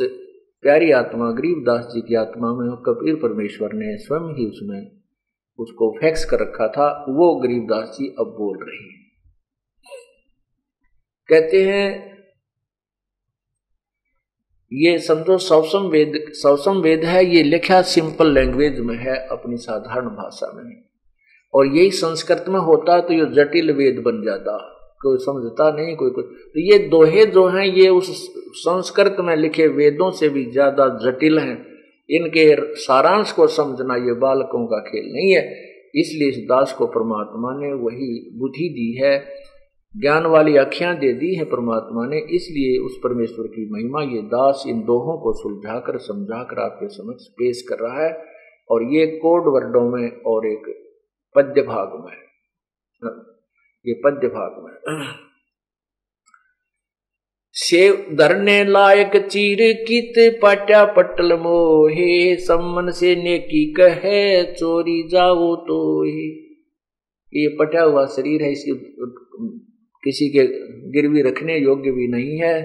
Speaker 2: प्यारी आत्मा, गरीबदास जी की आत्मा में कबीर परमेश्वर ने स्वयं ही उसमें उसको फैक्स कर रखा था। वो गरीबदास जी अब बोल रहे हैं। कहते हैं ये समझो सवसम वेद, सौसम वेद है, ये लिखा सिंपल लैंग्वेज में है, अपनी साधारण भाषा में और यही संस्कृत में होता तो ये जटिल वेद बन जाता कोई समझता नहीं, कोई कुछ। तो ये दोहे जो हैं, ये उस संस्कृत में लिखे वेदों से भी ज़्यादा जटिल हैं। इनके सारांश को समझना ये बालकों का खेल नहीं है। इसलिए इस दास को परमात्मा ने वही बुद्धि दी है ज्ञान वाली अखियाँ दे दी है परमात्मा ने, इसलिए उस परमेश्वर की महिमा, ये दास इन दोहों को सुलझाकर, समझाकर आपके समक्ष पेश कर रहा है। और ये कोड वर्डों में और एक पद्य भाग में ये पद्य भाग में सेव धरने लायक चीर कित पाट्या पटल मोहे, सम्मन से नेकी कहे, चोरी जाओ तो ये पटा हुआ शरीर है, इसकी किसी के गिरवी रखने योग्य भी नहीं है,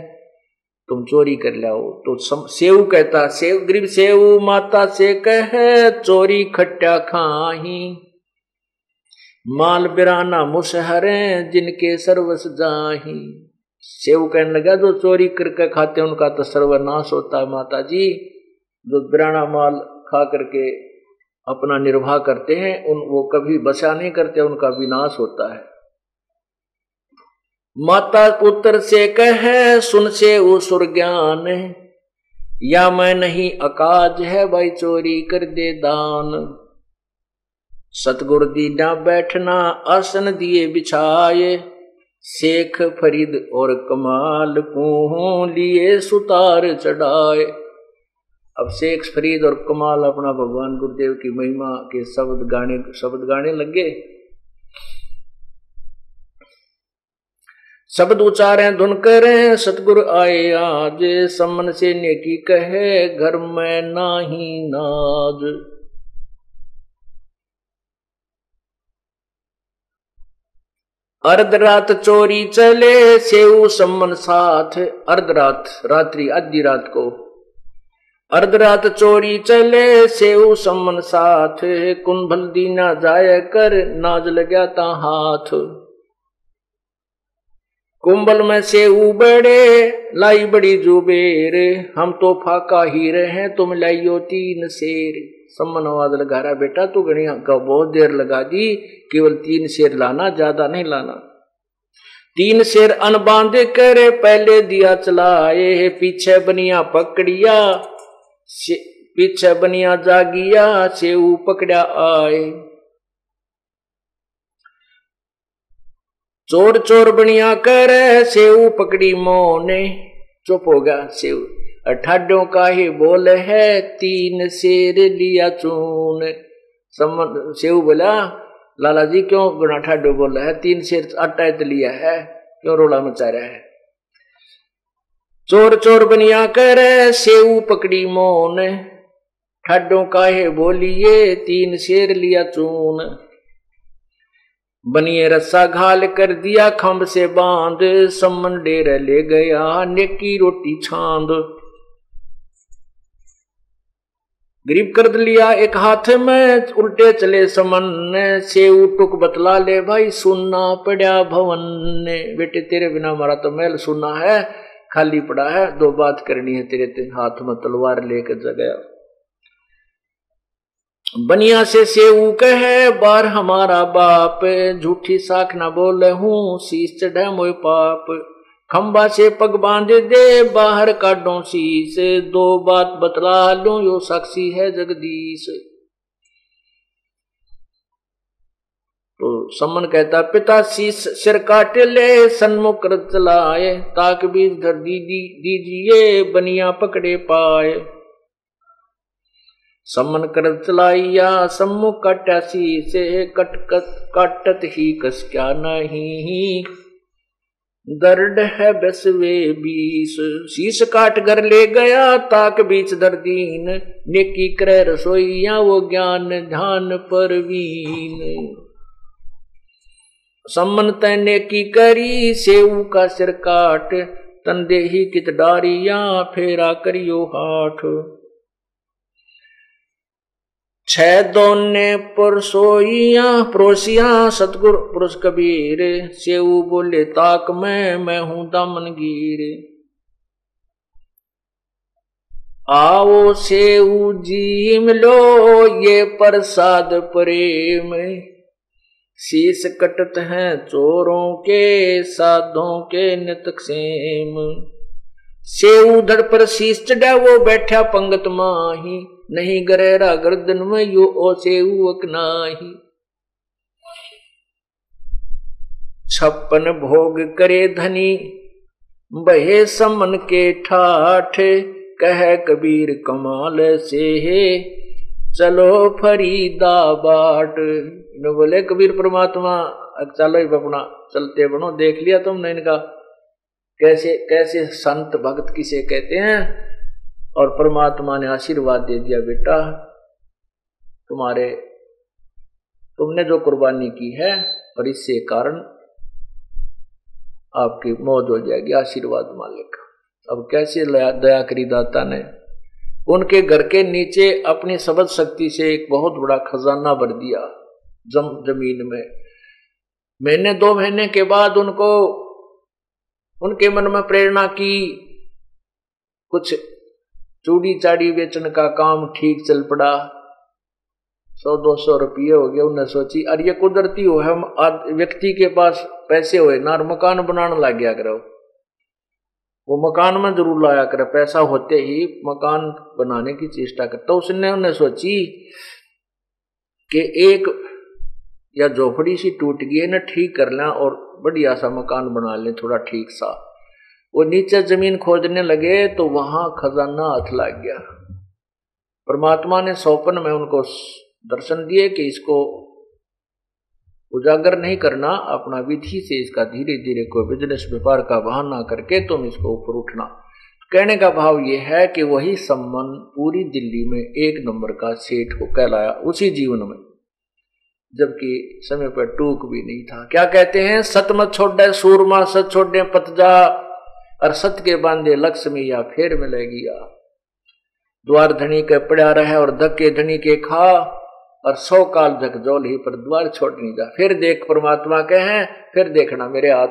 Speaker 2: तुम चोरी कर लाओ। तो सेव कहता, सेव, गरीब सेव, माता से कह, चोरी खट्टा खाही। माल बिराना मुसहरे जिनके सर्वस जाही। सेव कहने लगा, जो चोरी करके खाते उनका तो सर्वनाश होता है माता जी जो बिराना माल खा करके अपना निर्वाह करते हैं, उन, वो कभी बचा नहीं करते, उनका विनाश होता है। माता पुत्र से कहे, सुन से वो सुर ज्ञान या मैं नहीं, अकाज है, भाई चोरी कर दे दान। सतगुर दीना बैठना, आसन दिए बिछाए। शेख फरीद और कमाल को लिए सुतार चढ़ाए। अब शेख फरीद और कमाल अपना भगवान गुरुदेव की महिमा के शब्द गाने शब्द गाने लगे शब्द उचारे धुन करे, सतगुरु आए आज। समन से नेकी कहे, घर में नाही नाज। अर्ध रात चोरी चले, सेऊ सम्मन साथ। अर्ध रात, रात्रि, आधी रात को। अर्ध रात चोरी चले, सेऊ सम्मन साथ। कुंभल दीना जाय कर, नाज लग्या ता हाथ। कुंबल में से उबड़े, लाई बड़ी जुबेर। हम तो फाका ही रहे, तुम लाइयो तीन शेर। सम्मन आवाज़ लगा रहा बेटा, तू गणी का बहुत देर लगा दी। केवल तीन शेर लाना, ज़्यादा नहीं लाना। तीन शेर अनबांधे करे, पहले दिया चलाए, पीछे बनिया पकड़िया पीछे बनिया जागिया से पकड़ा आए। चोर चोर बनिया कर सेव पकड़ी मोने। चुप हो गया सेव अठाडों का ही बोल है, तीन शेर लिया चून। सेव बोला लाला जी क्यों गुना ठाडो बोला है? तीन शेर आटा तो लिया है, क्यों रोला मचा रहा है? चोर चोर बनिया कर सेव पकड़ी मोन। ठाडों काहे बोलिए, तीन शेर लिया चून। बनिए रस्सा घाल कर दिया खम्ब से बाँध समन डेर ले गया नेकी रोटी छांद। गरीब कर लिया एक हाथ में, उल्टे चले समन ने से टुक बतला ले भाई, सुनना पड़ा भवन ने बेटे, तेरे बिना हमारा तो महल सुना है, खाली पड़ा है, दो बात करनी है तेरे हाथ में, तलवार लेकर जगह। बनिया से सेऊ कहे, बार हमारा बाप। झूठी साख न बोल हूँ शीश चढ़े मोए पाप। खम्बा से पग बाँध दे, बाहर काटो शीश दो बात बतला लू, यो साक्षी है जगदीश। तो सम्मन कहता, पिता शीश सिर काट ले, सन्मुख चलाए ताक बीज धर दीजिए बनिया पकड़े पाए। सम्मन कर चलाइया सम्मुख काटा से कट कट काटत ही कस क्या नहीं? दर्द है बसवे बीस। शीश काट कर ले गया, ताक बीच दर्दीन। नेकी कर रसोईया, वो ज्ञान ध्यान परवीन सम्मन तैने की करी, सेऊ का सिर काट। तंदेही कित डारिया, फेरा करियो हाठ। छह दोने परसोइया परोसिया सतगुर, पुरुष कबीर, सेऊ बोले, ताक मैं मैं हूँ दामन गिर। आओ सेऊ जी मिलो ये प्रसाद प्रेम। शीश कटत हैं चोरों के, साधों के नितकसेम से उधर पर शीश चढ़ा वो बैठा पंगत माही, नहीं गरेरा गर्दन में यो ओ से नाही। छप्पन भोग करे धनी, बहे समन के ठाठ, कह कबीर कमाल से है चलो फरीदाबाद ने बोले, कबीर परमात्मा चलो अपना, चलते बनो, देख लिया तुमने इनका। कैसे कैसे संत भक्त किसे कहते हैं? और परमात्मा ने आशीर्वाद दे दिया, बेटा, तुम्हारे, तुमने जो कुर्बानी की है, और इससे कारण आपकी मौज हो जाएगी, आशीर्वाद मालिक। अब कैसे दया करी दाता ने? उनके घर के नीचे अपनी सबद शक्ति से एक बहुत बड़ा खजाना भर दिया, जम, ज़मीन में। महीने, दो महीने के बाद उनको उनके मन में प्रेरणा की। कुछ चूड़ी चाड़ी बेचने का काम ठीक चल पड़ा। सौ, दो सौ रुपये हो गए उन्हें सोची, अरे, ये कुदरती हो, हम व्यक्ति के पास पैसे हुए ना मकान बनाने लग गया करो। वो मकान में ज़रूर लाया करे, पैसा होते ही मकान बनाने की चेष्टा करता तो उसने उन्हें सोची कि एक या झोपड़ी सी टूट गई ना, ठीक कर लें और बढ़िया सा मकान बना लें, थोड़ा ठीक सा। वो नीचे ज़मीन खोदने लगे तो वहाँ खजाना हाथ लग गया। परमात्मा ने सौपन में उनको दर्शन दिए कि इसको उजागर नहीं करना, अपना विधि से इसका धीरे धीरे कोई बिज़नेस व्यापार का बहाना करके तुम इसको ऊपर उठना। कहने का भाव यह है कि वही संबंध पूरी दिल्ली में एक नंबर का सेठ को कहलाया उसी जीवन में। जबकि समय पर टूक भी नहीं था। क्या कहते हैं? सत मत छोड़ सूरमा सत छोड़े पतजा और सत के बांधे लक्ष्मी या फेर मिलेगी या द्वार धनी के पड़ा रहे और धक्के धनी के खा, और सौ काल जोल ही पर द्वार छोड़ नहीं जा। फिर देख परमात्मा के हैं, फिर देखना मेरे हाथ।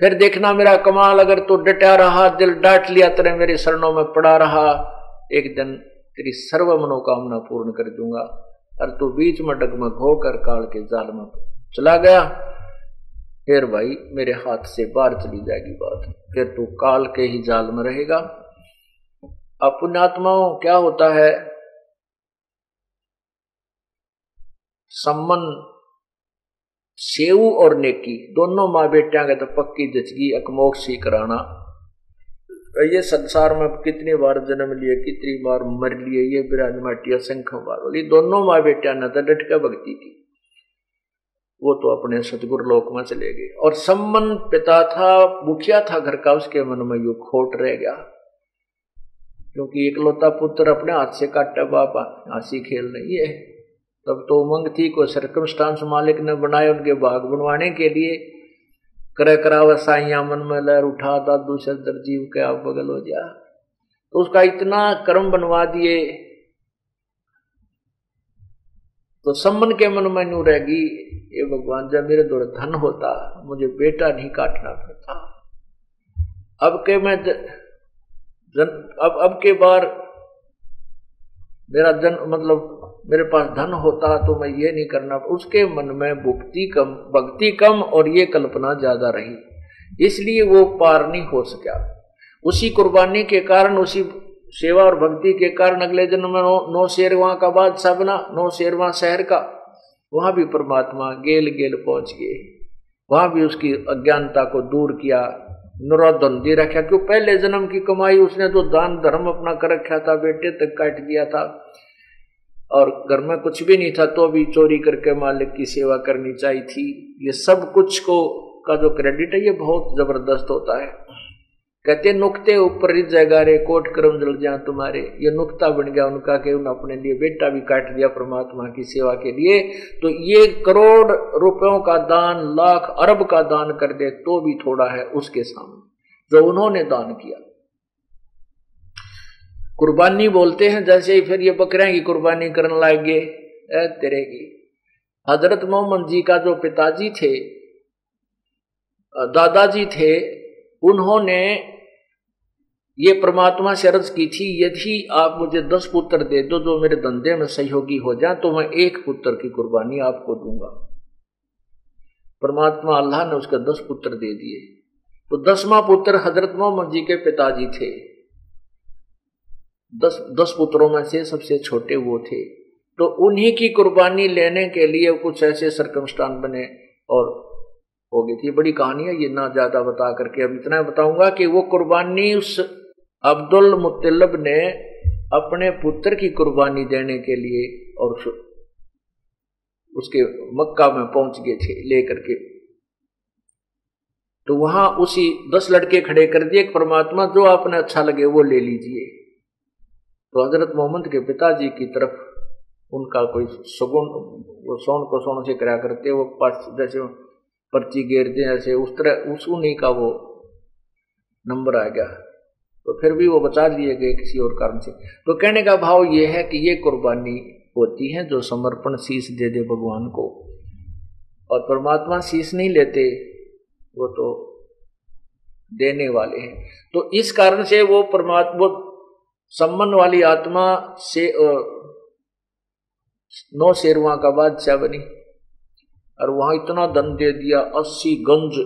Speaker 2: फिर देखना मेरा कमाल, अगर तू डटा रहा, दिल डांट लिया, तेरे मेरे शरणों में पड़ा रहा, एक दिन तेरी सर्व मनोकामना पूर्ण कर दूँगा। और तू बीच में डगमग होकर काल के जाल में चला गया। फिर भाई, मेरे हाथ से बाहर चली जाएगी बात। फिर तू काल के ही जाल में रहेगा। अब पुण्यात्माओं क्या होता है? सम्मन, सेऊ और नेकी, दोनों माँ बेटिया के तो पक्की जचगी अकमोक सी कराना। ये संसार में कितनी बार जन्म लिए, कितनी बार मर लिए, ये बिराज माटी असंख्य बार बोली दोनों माँ बेटिया ने तो डट भक्ति की। वो तो अपने सतगुरु लोक में चले गए। और सम्मन पिता था, मुखिया था घर का, उसके मन में यू खोट रह गया। क्योंकि इकलौता पुत्र अपने हाथ से काटा बाप हँसी खेल नहीं है। तब तो उमंग थी, कोई सर्कमस्टांस मालिक ने बनाए उनके भाग बनवाने के लिए। कर कराव साइया मन में लहर उठा था दूसरे दर्जीव के आप बगल हो जा। तो उसका इतना कर्म बनवा दिए तो सम्मन के मन में नू रहेगी ये भगवान जब मेरे दौर धन होता मुझे बेटा नहीं काटना पड़ता। अब के मैं जन, अब अब के बार मेरा जन मतलब मेरे पास धन होता तो मैं ये नहीं करना। उसके मन में भुक्ति कम भक्ति कम और ये कल्पना ज़्यादा रही। इसलिए वो पार नहीं हो सका। उसी कुर्बानी के कारण उसी सेवा और भक्ति के कारण अगले जन्म में नौ, शेरवा का बादशाह बना नौ शेरवा शहर का। वहाँ भी परमात्मा गेल गेल पहुँच गए। वहाँ भी उसकी अज्ञानता को दूर किया निरोधन दे रखा। क्यों? पहले जन्म की कमाई उसने तो दान धर्म अपना कर रखा था बेटे तक काट दिया था। और घर में कुछ भी नहीं था तो भी चोरी करके मालिक की सेवा करनी चाहिए थी। ये सब कुछ को का जो क्रेडिट है, ये बहुत ज़बरदस्त होता है। कहते नुकते ऊपर रिज जाएगा रे कोट क्रम जल जा तुम्हारे। ये नुकता बन गया उनका कि उन्होंने अपने लिए बेटा भी काट दिया परमात्मा की सेवा के लिए। तो ये करोड़ रुपयों का दान, लाख अरब का दान कर दे तो भी थोड़ा है उसके सामने, जो उन्होंने दान किया। कुर्बानी बोलते हैं, जैसे ही फिर ये बकरियाँ की कुर्बानी करने लग गए तेरे की। हज़रत मोहम्मद जी का जो पिताजी थे, दादाजी थे, उन्होंने ये परमात्मा से अर्ज़ की थी, यदि आप मुझे दस पुत्र दे दो, जो मेरे धंधे में सहयोगी हो जाए तो मैं एक पुत्र की कुर्बानी आपको दूँगा। परमात्मा अल्लाह ने उसके दस पुत्र दे दिए। तो दसवां पुत्र हज़रत मोहम्मद जी के पिताजी थे। दस दस पुत्रों में से सबसे छोटे वो थे। तो उन्हीं की कुर्बानी लेने के लिए कुछ ऐसे सरकमस्टान बने और हो गई थी। बड़ी कहानी है, ये ना ज़्यादा बता करके। अब इतना बताऊँगा कि वो कुर्बानी उस अब्दुल मुतलब ने अपने पुत्र की कुर्बानी देने के लिए और उसके मक्का में पहुँच गए थे, लेकर के। तो वहाँ उसी दस लड़के खड़े कर दिए परमात्मा, जो आपने अच्छा लगे वो ले लीजिए। तो हज़रत मोहम्मद के पिताजी की तरफ़ उनका कोई सगुन वो सोन को सोन से करा करते वो जैसे पर्ची घेरते ऐसे उस तरह, उस उन्हीं का वो नंबर आ गया। तो फिर भी वो बचा लिए गए किसी और कारण से। तो कहने का भाव ये है कि ये कुर्बानी होती है जो समर्पण शीश दे दे भगवान को। और परमात्मा शीश नहीं लेते, वो तो देने वाले हैं। तो इस कारण से वो परमात्मा सम्मान वाली आत्मा से नौ शेरवा का बादशाह बनी और वहाँ इतना धन दे दिया, अस्सी गंज,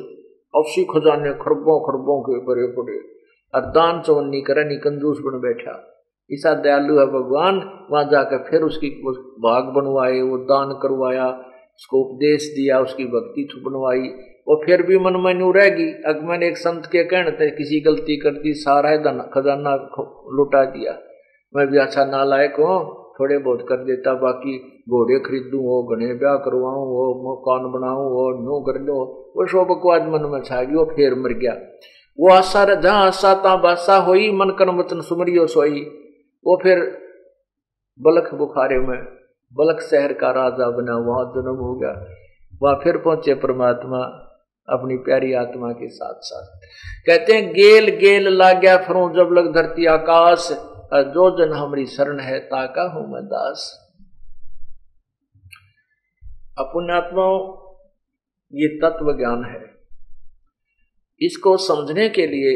Speaker 2: अस्सी खजाने खरबों खरबों के बड़े पड़े। और दान चवन्नी करे नहीं कंजूस बन बैठा। ऐसा दयालु है भगवान, वहाँ जाकर फिर उसकी भाग बनवाए, वो दान करवाया, उसको उपदेश दिया, उसकी भक्ति बनवाई। और फिर भी मन में नू रहेगी अगर मैंने एक संत के कहने थे किसी गलती कर दी सारा धन खजाना लुटा दिया। मैं भी अच्छा ना लायक हूँ, थोड़े बहुत कर देता, बाकी घोड़े खरीदू हो घने ब्याह करवाऊं हो, मकान बनाऊँ हो नो कर लो वो शो बकवाद मन में छा गई, वो फिर मर गया। वो आशा जहाँ आशा, ता बासा हुई, मन कर वचन सुमरियो सोई। वो फिर बलख बुखारे में, बलख शहर का राजा बना, वहाँ जन्म हो गया। वहाँ फिर पहुँचे परमात्मा। अपनी प्यारी आत्मा के साथ साथ। कहते हैं, गेल गेल ला गया फरू जब लग धरती आकाश जो जन हमारी शरण है ताका हूँ मैं दास। अपुण्यात्माओं, ये तत्व ज्ञान है। इसको समझने के लिए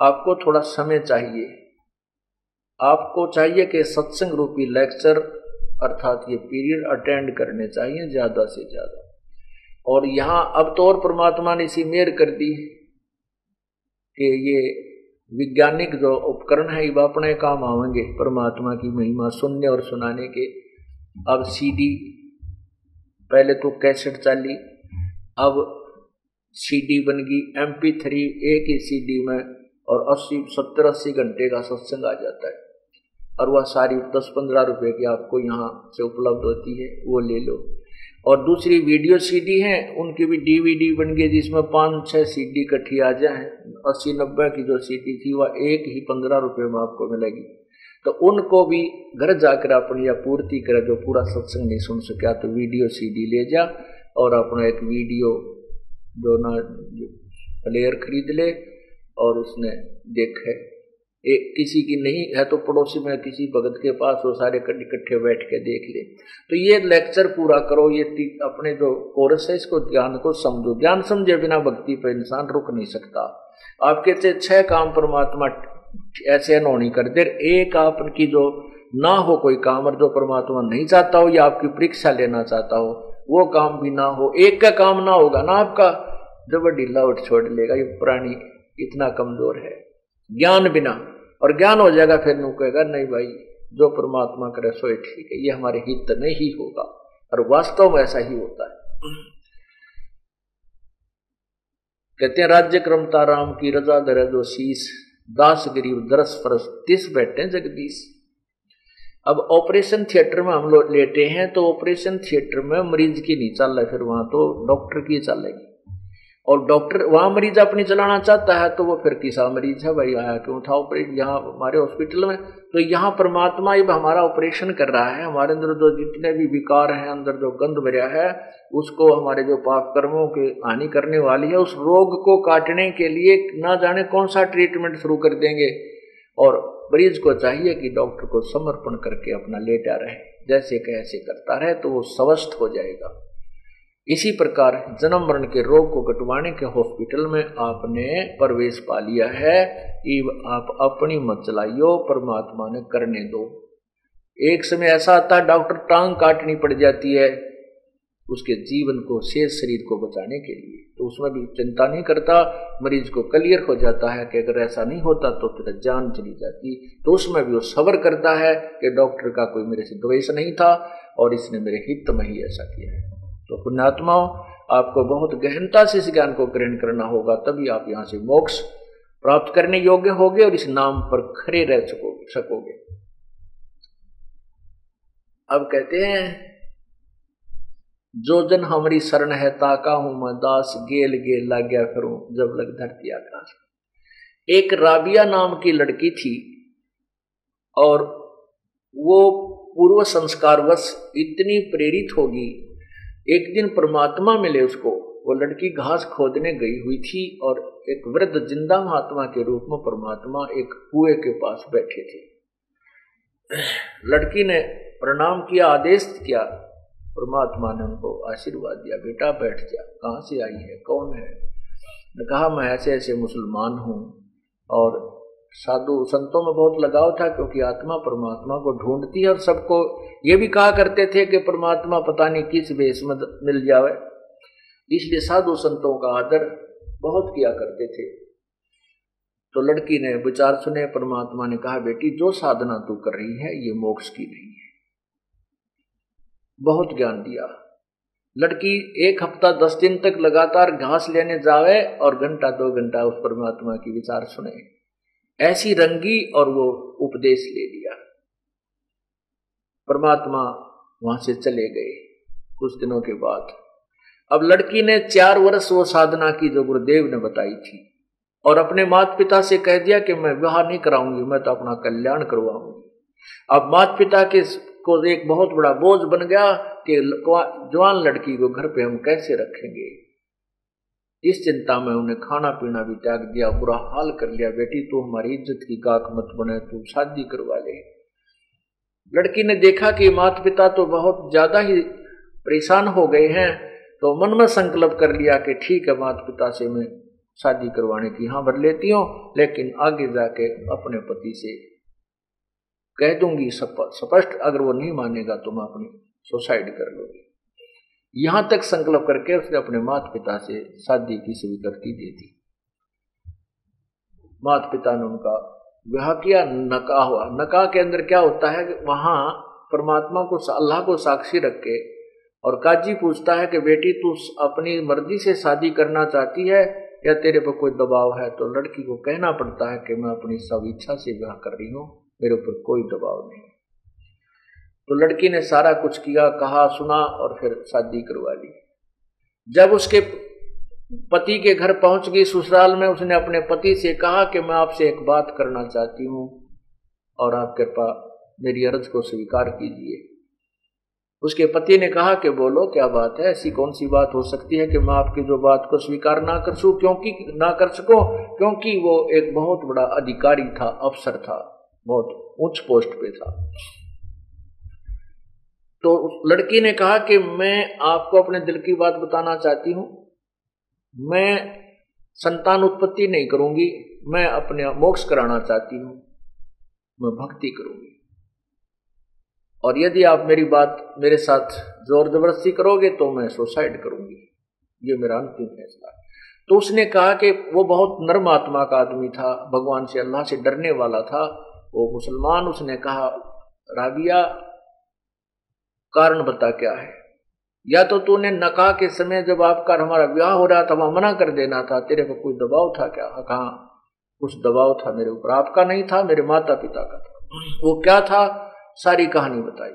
Speaker 2: आपको थोड़ा समय चाहिए। आपको चाहिए कि सत्संग रूपी लेक्चर, अर्थात ये पीरियड अटेंड करने चाहिए ज़्यादा से ज़्यादा। और यहाँ अब तो और परमात्मा ने इसी मेर कर दी कि ये विज्ञानिक जो उपकरण है, ये अपने काम आवेंगे परमात्मा की महिमा सुनने और सुनाने के। अब सीडी पहले तो कैसेट चाली, अब सीडी बन गई एम पी थ्री एक ही सीडी में और अस्सी, सत्तर, अस्सी घंटे का सत्संग आ जाता है। और वह सारी दस पंद्रह रुपए की आपको यहाँ से उपलब्ध होती है, वो ले लो। और दूसरी वीडियो सीडी है, उनकी भी डीवीडी बन गई जिसमें पाँच छह सीडी इकट्ठी आ जाए। अस्सी नब्बे की जो सीडी थी, वह एक ही पंद्रह रुपए में आपको मिलेगी। तो उनको भी घर जाकर अपनी या पूर्ति करे, जो पूरा सत्संग नहीं सुन सका तो वीडियो सीडी ले जा और अपना एक वीडियो जो ना प्लेयर खरीद ले और उसने देखे। एक किसी की नहीं है तो पड़ोसी में किसी भगत के पास वो सारे इकट्ठे बैठ के देख ले। तो ये लेक्चर पूरा करो, ये अपने जो कोर्स है, इसको ज्ञान को समझो। ज्ञान समझे बिना भक्ति पर इंसान रुक नहीं सकता। आपके से छह काम परमात्मा ऐसे नहीं कर दे। एक आपकी जो ना हो कोई काम और जो परमात्मा नहीं चाहता हो, या आपकी परीक्षा लेना चाहता हो, वो काम भी ना हो। एक का काम ना होगा ना आपका। जब ढीला उठ छोड़ लेगा, ये प्राणी इतना कमज़ोर है। ज्ञान बिना और ज्ञान हो जाएगा, फिर नु कहेगा, नहीं भाई, जो परमात्मा करे सोए ठीक है, ये हमारे हित में ही होगा। और वास्तव में ऐसा ही होता है। कहते हैं, राज्य क्रमता राम की रजा दर जो शीश दास गरीब दरस फरस तिस बैठे जगदीश। अब ऑपरेशन थिएटर में हम लोग लेटे हैं तो ऑपरेशन थिएटर में मरीज़ की नहीं चल रहा फिर वहाँ तो डॉक्टर की चलेगी। और डॉक्टर वहाँ मरीज़ अपनी चलाना चाहता है तो वो फिर किसा मरीज़ है, भाई आया क्यों था ऑपरेट यहाँ हमारे हॉस्पिटल में। तो यहाँ परमात्मा ये हमारा ऑपरेशन कर रहा है, हमारे अंदर जो जितने भी विकार हैं, अंदर जो गंध भरिया है, उसको हमारे जो पाप कर्मों के हानि करने वाली है, उस रोग को काटने के लिए ना जाने कौन सा ट्रीटमेंट शुरू कर देंगे। और मरीज़ को चाहिए कि डॉक्टर को समर्पण करके अपना लेटा रहे। जैसे कैसे करता रहे तो वो स्वस्थ हो जाएगा। इसी प्रकार जन्म मरण के रोग को कटवाने के हॉस्पिटल में आपने प्रवेश पा लिया है। आप अपनी मत चलाइयो, परमात्मा ने करने दो। एक समय ऐसा आता, डॉक्टर टांग काटनी पड़ जाती है उसके जीवन को, शेष शरीर को बचाने के लिए। तो उसमें भी चिंता नहीं करता, मरीज़ को क्लियर हो जाता है कि अगर ऐसा नहीं होता तो फिर जान चली जाती। तो उसमें भी वो सबर करता है कि डॉक्टर का कोई मेरे से द्वेष नहीं था और इसने मेरे हित में ही ऐसा किया है। तो पुण्यात्माओं, आपको बहुत गहनता से इस ज्ञान को ग्रहण करना होगा, तभी आप यहाँ से मोक्ष प्राप्त करने योग्य होगे और इस नाम पर खड़े रह सकोगे अब कहते हैं, जो जन हमारी शरण है, ताका हूँ मैं, दास गेल गेल ला गया करूँ, जब लग धरती आकाश एक राबिया नाम की लड़की थी और वो पूर्व संस्कारवश इतनी प्रेरित होगी एक दिन परमात्मा मिले उसको। वो लड़की घास खोदने गई हुई थी और एक वृद्ध ज़िंदा महात्मा के रूप में परमात्मा एक कुएँ के पास बैठे थे। लड़की ने प्रणाम किया, आदेश किया। परमात्मा ने उनको आशीर्वाद दिया, बेटा बैठ जा, कहाँ से आई है? कौन है? ने कहा, मैं ऐसे ऐसे मुसलमान हूँ और साधु संतों में बहुत लगाव था क्योंकि आत्मा परमात्मा को ढूंढती है और सबको ये भी कहा करते थे कि परमात्मा पता नहीं किस वेश में मिल जावे। इसलिए साधु संतों का आदर बहुत किया करते थे। तो लड़की ने विचार सुने, परमात्मा ने कहा, बेटी, जो साधना तू कर रही है, ये मोक्ष की नहीं है। बहुत ज्ञान दिया। लड़की एक हफ़्ता दस दिन तक लगातार घास लेने जावे और घंटा दो घंटा उस परमात्मा की विचार सुने। ऐसी रंगी और वो उपदेश ले लिया। परमात्मा वहाँ से चले गए कुछ दिनों के बाद। अब लड़की ने चार वर्ष वो साधना की जो गुरुदेव ने बताई थी और अपने माता पिता से कह दिया कि मैं विवाह नहीं कराऊँगी, मैं तो अपना कल्याण करवाऊँगी। अब माता पिता के को एक बहुत बड़ा बोझ बन गया कि जवान लड़की को घर पे हम कैसे रखेंगे? इस चिंता में उन्हें खाना पीना भी त्याग दिया, बुरा हाल कर लिया, बेटी, तू हमारी इज़्ज़त की गाक मत बने, तू शादी करवा ले। लड़की ने देखा कि माता पिता तो बहुत ज़्यादा ही परेशान हो गए हैं तो मन में संकल्प कर लिया कि ठीक है माता पिता से मैं शादी करवाने की हाँ भर लेती हूँ, लेकिन आगे जाके अपने पति से कह दूँगी स्पष्ट, अगर वो नहीं मानेगा तो मैं अपनी सुसाइड कर लूँगी। यहाँ तक संकल्प करके उसने अपने माता पिता से शादी की स्वीकृति दे दी। माता पिता ने उनका विवाह किया, नका हुआ। नका के अंदर क्या होता है वहाँ परमात्मा को, अल्लाह को साक्षी रख के और काजी पूछता है कि, बेटी, तू अपनी मर्ज़ी से शादी करना चाहती है या तेरे पर कोई दबाव है? तो लड़की को कहना पड़ता है कि, मैं अपनी सब इच्छा से विवाह कर रही हूँ, मेरे ऊपर कोई दबाव नहीं। तो लड़की ने सारा कुछ किया, कहा, सुना और फिर शादी करवा ली। जब उसके पति के घर पहुँच गई ससुराल में, उसने अपने पति से कहा कि मैं आपसे एक बात करना चाहती हूँ और आप कृपा मेरी अर्ज़ को स्वीकार कीजिए। उसके पति ने कहा कि बोलो, क्या बात है? ऐसी कौन सी बात हो सकती है कि मैं आपकी जो बात को स्वीकार ना कर सू क्योंकि, ना कर सको? क्योंकि वो एक बहुत बड़ा अधिकारी था, अफसर था, बहुत उच्च पोस्ट पे था। तो लड़की ने कहा कि मैं आपको अपने दिल की बात बताना चाहती हूँ। मैं संतान उत्पत्ति नहीं करूँगी, मैं अपने मोक्ष कराना चाहती हूँ। मैं भक्ति करूँगी। और यदि आप मेरी बात मेरे साथ ज़ोर ज़बरदस्ती करोगे तो मैं सुसाइड करूँगी। ये मेरा अंतिम फैसला। तो उसने कहा कि वो बहुत नर्म आत्मा का आदमी था, भगवान से अल्लाह से डरने वाला था। वो मुसलमान, उसने कहा राबिया कारण बता क्या है? या तो तूने नका के समय जब आपका हमारा विवाह हो रहा था वहाँ मना कर देना था तेरे पर कोई दबाव था क्या? हाँ, कहा कुछ दबाव था मेरे ऊपर। आपका नहीं था मेरे माता पिता का था। वो क्या था? सारी कहानी बताई।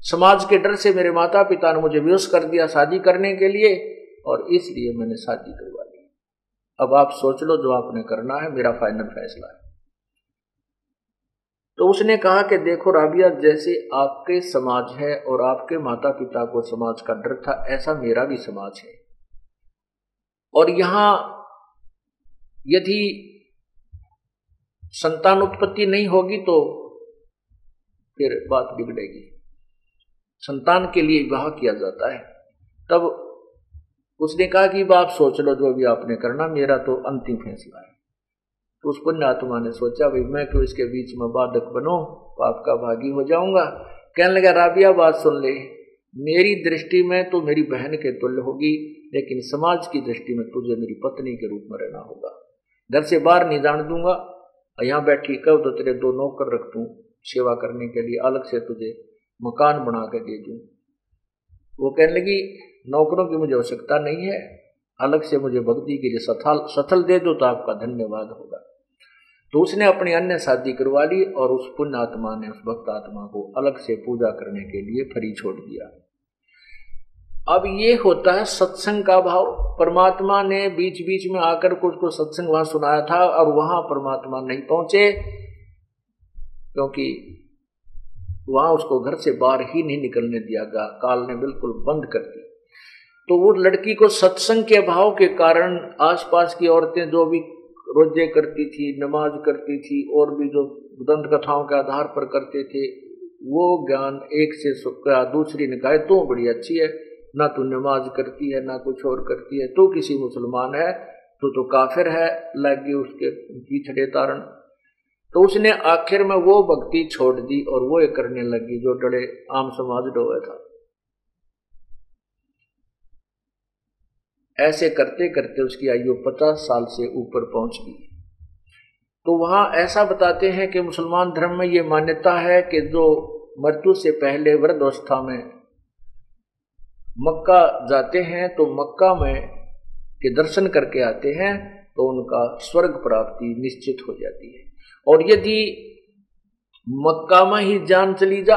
Speaker 2: समाज के डर से मेरे माता पिता ने मुझे विवश कर दिया शादी करने के लिए और इसलिए मैंने शादी करवा ली। अब आप सोच लो जो आपने करना है मेरा फाइनल फैसला है। तो उसने कहा कि देखो राबिया, जैसे आपके समाज है और आपके माता पिता को समाज का डर था, ऐसा मेरा भी समाज है। और यहाँ यदि संतान उत्पत्ति नहीं होगी तो फिर बात बिगड़ेगी। संतान के लिए विवाह किया जाता है। तब उसने कहा कि आप सोच लो जो भी आपने करना, मेरा तो अंतिम फैसला है। उस पुण्यात्मा ने सोचा, भाई, मैं क्यों इसके बीच में बाधक बनो? पाप का भागी हो जाऊँगा। कहने लगा, राबिया, बात सुन ले। मेरी दृष्टि में तो मेरी बहन के तुल्य होगी, लेकिन समाज की दृष्टि में तुझे मेरी पत्नी के रूप में रहना होगा। घर से बाहर नहीं जान दूँगा। यहाँ बैठी कब तो तेरे दो नौकर रख दू। सेवा करने के लिए अलग से तुझे मकान बना के दे दूँ। वो कहने लगी, नौकरों की मुझे आवश्यकता नहीं है। अलग से मुझे भक्ति के लिए सथल सथल दे दो तो आपका धन्यवाद होगा। तो उसने अपनी अन्य शादी करवा ली और उस पुण्य आत्मा ने, उस भक्त आत्मा को अलग से पूजा करने के लिए फरी छोड़ दिया। अब ये होता है सत्संग का भाव। परमात्मा ने बीच बीच में आकर कुछ को सत्संग वहाँ सुनाया था और वहाँ परमात्मा नहीं पहुँचे, क्योंकि वहाँ उसको घर से बाहर ही नहीं निकलने दिया गया। काल ने बिल्कुल बंद कर दी। तो वो लड़की को सत्संग के भाव के कारण आसपास की औरतें जो भी रोज़े करती थी, नमाज़ करती थी और भी जो दंत कथाओं के आधार पर करते थे, वो ज्ञान एक से क्या दूसरी ने कहा तो बड़ी अच्छी है। ना तू नमाज़ करती है, ना कुछ और करती है। तो किसी मुसलमान है तो तो काफिर है, लगी उसके पीछड़े तारण। तो उसने आखिर में वो भक्ति छोड़ दी और वो ये करने लगी जो डरे आम समाज डोए था। ऐसे करते करते उसकी आयु पचास साल से ऊपर पहुँच गई तो वहाँ ऐसा बताते हैं कि मुसलमान धर्म में ये मान्यता है कि जो मृत्यु से पहले वृद्धावस्था में मक्का जाते हैं तो मक्का में के दर्शन करके आते हैं तो उनका स्वर्ग प्राप्ति निश्चित हो जाती है। और यदि मक्का में ही जान चली जा,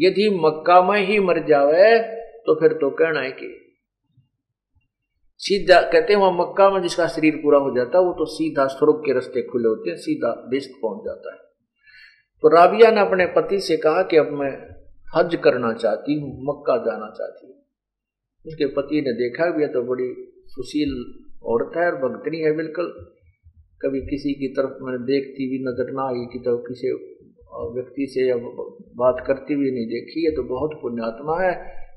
Speaker 2: यदि मक्का में ही मर जावे तो फिर तो कहना है कि सीधा कहते हैं, वहाँ मक्का में जिसका शरीर पूरा हो जाता है, वो तो सीधा स्वर्ग के रास्ते खुले होते हैं, सीधा बेस्ट पहुँच जाता है। तो राबिया ने अपने पति से कहा कि अब मैं हज करना चाहती हूँ, मक्का जाना चाहती हूँ। उसके पति ने देखा भी तो बड़ी सुशील औरत है और भक्तनी है बिल्कुल। कभी किसी की तरफ़ मैंने देखती भी नज़र ना आई कि तो किसी व्यक्ति से या बात करती हुई नहीं देखी है तो बहुत पुण्यात्मा है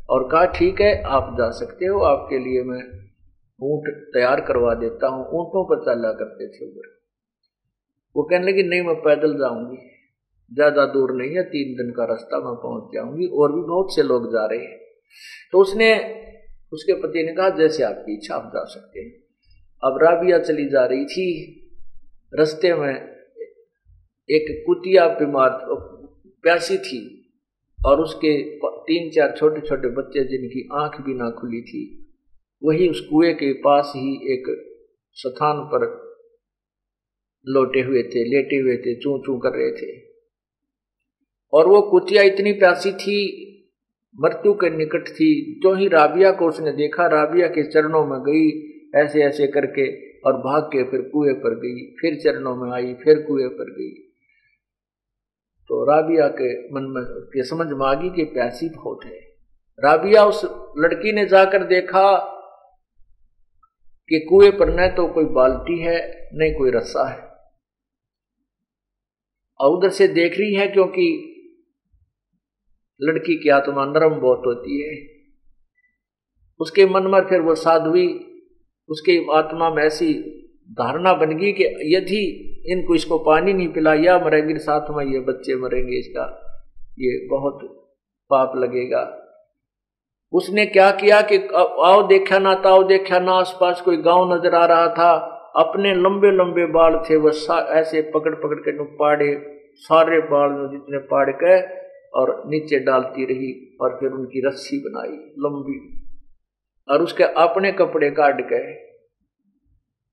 Speaker 2: और कहा, ठीक है, आप जा सकते हो, आपके लिए मैं ऊँट तैयार करवा देता हूँ, ऊंटों पर चला करते थे उधर वो कहने लगी, नहीं, मैं पैदल जाऊँगी। ज़्यादा दूर नहीं है, तीन दिन का रास्ता, मैं पहुँच जाऊँगी। और भी बहुत से लोग जा रहे हैं। तो उसने, उसके पति ने कहा, जैसे आपकी इच्छा, आप जा सकते हैं। अब राबिया चली जा रही थी। रस्ते में एक कुतिया बीमार, प्यासी थी और उसके तीन चार छोटे छोटे बच्चे जिनकी आँख भी ना खुली थी। वही उस कुएँ के पास ही एक स्थान पर लोटे हुए थे, लेटे हुए थे चू चू कर रहे थे। और वो कुतिया इतनी प्यासी थी, मृत्यु के निकट थी। जो ही राबिया को उसने देखा, राबिया के चरणों में गई ऐसे ऐसे करके और भाग के फिर कुएँ पर गई, फिर चरणों में आई, फिर कुएँ पर गई। तो राबिया के मन में, के समझ में आ गई कि प्यासी बहुत है। राबिया उस लड़की ने जाकर देखा कि कुएँ पर न तो कोई बाल्टी है, न कोई रस्सा है। और उधर से देख रही है क्योंकि लड़की की आत्मा नरम बहुत होती है। उसके मन में फिर वो साधुई उसके आत्मा में ऐसी धारणा बन गई कि यदि इनको इसको पानी नहीं पिलाया मरेंगे साथ में ये बच्चे मरेंगे, इसका ये बहुत पाप लगेगा। उसने क्या किया कि आओ देखा ना, ताओ देखा ना, आसपास कोई गाँव नज़र आ रहा था। अपने लंबे लंबे बाल थे वह ऐसे पकड़ पकड़ के पाड़े सारे बाल जितने पाड़ के और नीचे डालती रही और फिर उनकी रस्सी बनाई, लंबी। और उसके अपने कपड़े काट गए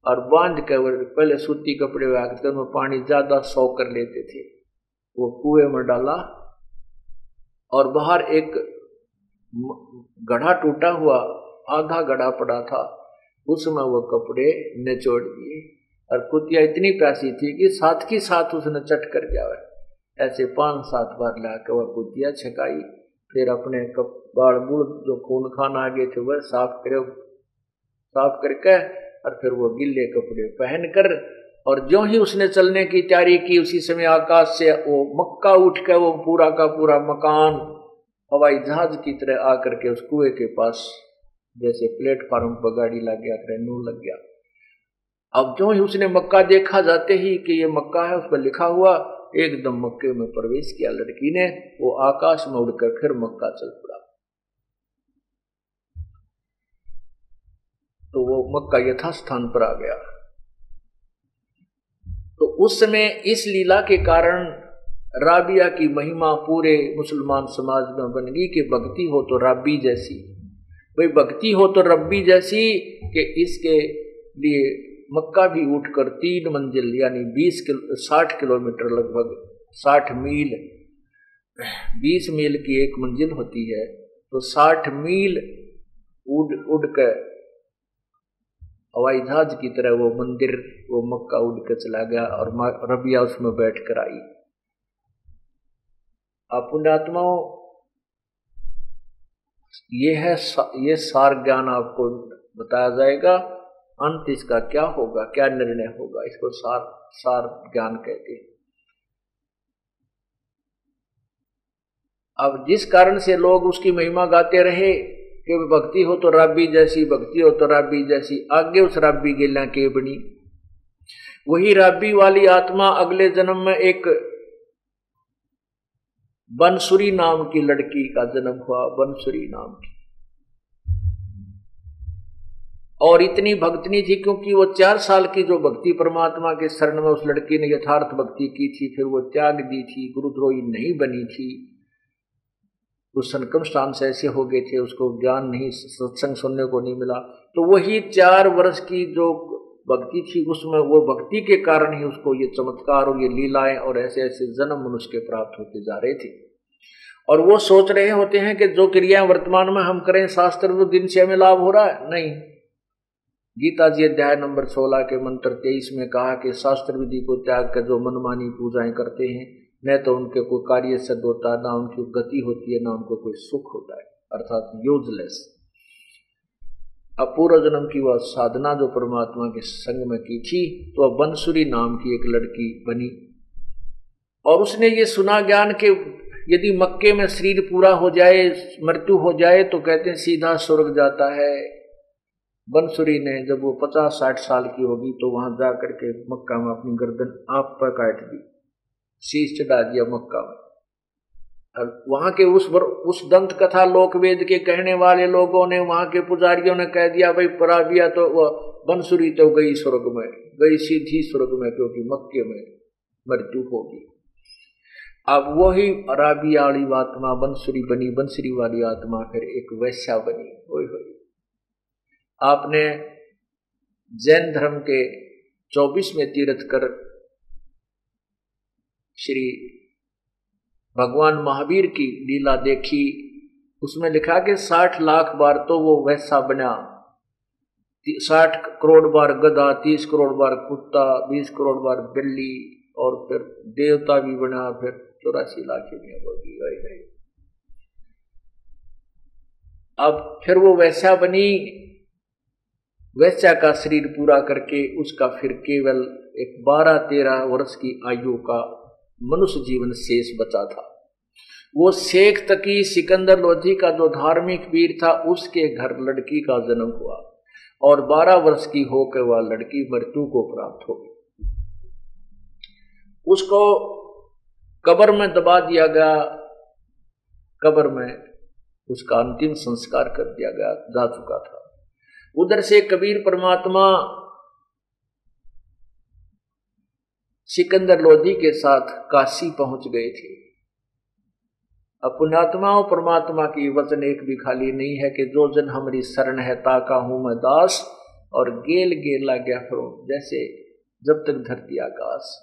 Speaker 2: और बाँध के वो पहले सूती कपड़े वागते उनमें पानी ज़्यादा सौ कर लेते थे। वो कुएँ में डाला और बाहर एक गढ़ा टूटा हुआ, आधा गढ़ा पड़ा था। उसमें वो कपड़े निचोड़ दिए और कुतिया इतनी प्यासी थी कि साथ की साथ उसने चट कर गया। ऐसे पाँच सात बार ला के वह कुतिया छकाई। फिर अपने कप बुड़ जो खून खान आगे थे, वह साफ़ करे, साफ़ करके और फिर वो गिले कपड़े पहनकर और जो ही उसने चलने की तैयारी की, उसी समय आकाश से वो मक्का उठ के वो पूरा का पूरा मकान हवाई जहाज़ की तरह आकर के उस कुएँ के पास जैसे प्लेटफार्म पर गाड़ी लग गया ट्रेनू लग गया। अब जो ही उसने मक्का देखा, जाते ही कि ये मक्का है, उस पर लिखा हुआ, एकदम मक्के में प्रवेश किया लड़की ने, वो आकाश में उड़कर फिर मक्का चल पड़ा। तो वो मक्का यथास्थान पर आ गया। तो उस समय इस लीला के कारण राबिया की महिमा पूरे मुसलमान समाज में बन गई कि भक्ति हो तो राबी जैसी। भाई, भक्ति हो तो रब्बी जैसी कि इसके लिए मक्का भी उठकर तीन मंजिल, यानी बीस किलो, साठ किलोमीटर लगभग, साठ मील, बीस मील की एक मंजिल होती है तो साठ मील उड़ उड़ कर हवाई जहाज़ की तरह वो मंदिर, वो मक्का उड़ कर चला गया और रबिया उसमें बैठ कर आई। पुण्यात्माओं ये है ये सार ज्ञान आपको बताया जाएगा। अंत इसका क्या होगा, क्या निर्णय होगा, इसको सार सार ज्ञान कहते हैं। अब जिस कारण से लोग उसकी महिमा गाते रहे, कि भक्ति हो तो राबी जैसी, भक्ति हो तो राबी जैसी, आगे उस राबी गिला के बनी। वही राबी वाली आत्मा अगले जन्म में एक बनसुरी नाम की लड़की का जन्म हुआ, बनसुरी नाम की। और इतनी भक्तनी थी क्योंकि वो चार साल की जो भक्ति परमात्मा के शरण में उस लड़की ने यथार्थ भक्ति की थी, फिर वो त्याग दी थी, गुरुद्रोही नहीं बनी थी। कुछ संकमस्टांस ऐसे हो गए थे, उसको ज्ञान नहीं, सत्संग सुनने को नहीं मिला। तो वही चार वर्ष की जो भक्ति थी उसमें वो भक्ति के कारण ही उसको ये चमत्कार और ये लीलाएँ और ऐसे ऐसे जन्म मनुष्य के प्राप्त होते जा रहे थे। और वो सोच रहे होते हैं कि जो क्रियाएँ वर्तमान में हम करें, शास्त्र दिन से हमें लाभ हो रहा है? नहीं। गीता जी अध्याय नंबर सोलह के मंत्र तेईस में कहा कि शास्त्र विधि को त्याग कर जो मनमानी पूजाएँ करते हैं, न तो उनके कोई कार्य सिद्ध होता ना उनकी गति होती है, ना उनको कोई सुख होता है, अर्थात यूजलेस अब पूर्व जन्म की वह साधना जो परमात्मा के संग में की थी तो वह बंसुरी नाम की एक लड़की बनी। और उसने ये सुना ज्ञान के यदि मक्के में शरीर पूरा हो जाए, मृत्यु हो जाए तो कहते हैं सीधा स्वर्ग जाता है। बंसुरी ने जब वो पचास साठ साल की होगी तो वहाँ जा करके मक्का में अपनी गर्दन आप पर काट दी। शीश चढ़ा दिया मक्का में। वहाँ के उस वर, उस दंत कथा लोक वेद के कहने वाले लोगों ने वहाँ के पुजारियों ने कह दिया भाई पराबिया तो वह बंसुरी तो गई स्वर्ग में गई सीधी स्वर्ग में क्योंकि मक्के में मृत्यु होगी। अब वही अराबिया वाली आत्मा बंसुरी बनी बंसुरी वाली आत्मा फिर एक वैश्या बनी। वही आपने जैन धर्म के चौबीसवें तीर्थ कर श्री भगवान महावीर की लीला देखी। उसमें लिखा कि साठ लाख बार तो वो वैसा बना। साठ करोड़ बार गधा, तीस करोड़ बार कुत्ता, बीस करोड़ बार बिल्ली और फिर देवता भी बना, फिर चौरासी लाख होगी अब फिर वो वैसा बनी, वैसा का शरीर पूरा करके उसका फिर केवल एक बारह तेरह वर्ष की आयु का मनुष्य जीवन शेष बचा था। वो शेख तकी सिकंदर लोधी का जो धार्मिक वीर था, उसके घर लड़की का जन्म हुआ और बारह वर्ष की होकर वह लड़की मृत्यु को प्राप्त हो गई। उसको कबर में दबा दिया गया, कबर में उसका अंतिम संस्कार कर दिया गया, जा चुका था। उधर से कबीर परमात्मा सिकंदर लोधी के साथ काशी पहुँच गए थे। अब और परमात्मा की वचन एक भी खाली नहीं है कि जो जन हमारी शरण है, ताका हूँ मैं दास, और गेल गेला गया फिर, जैसे जब तक धरती आकाश।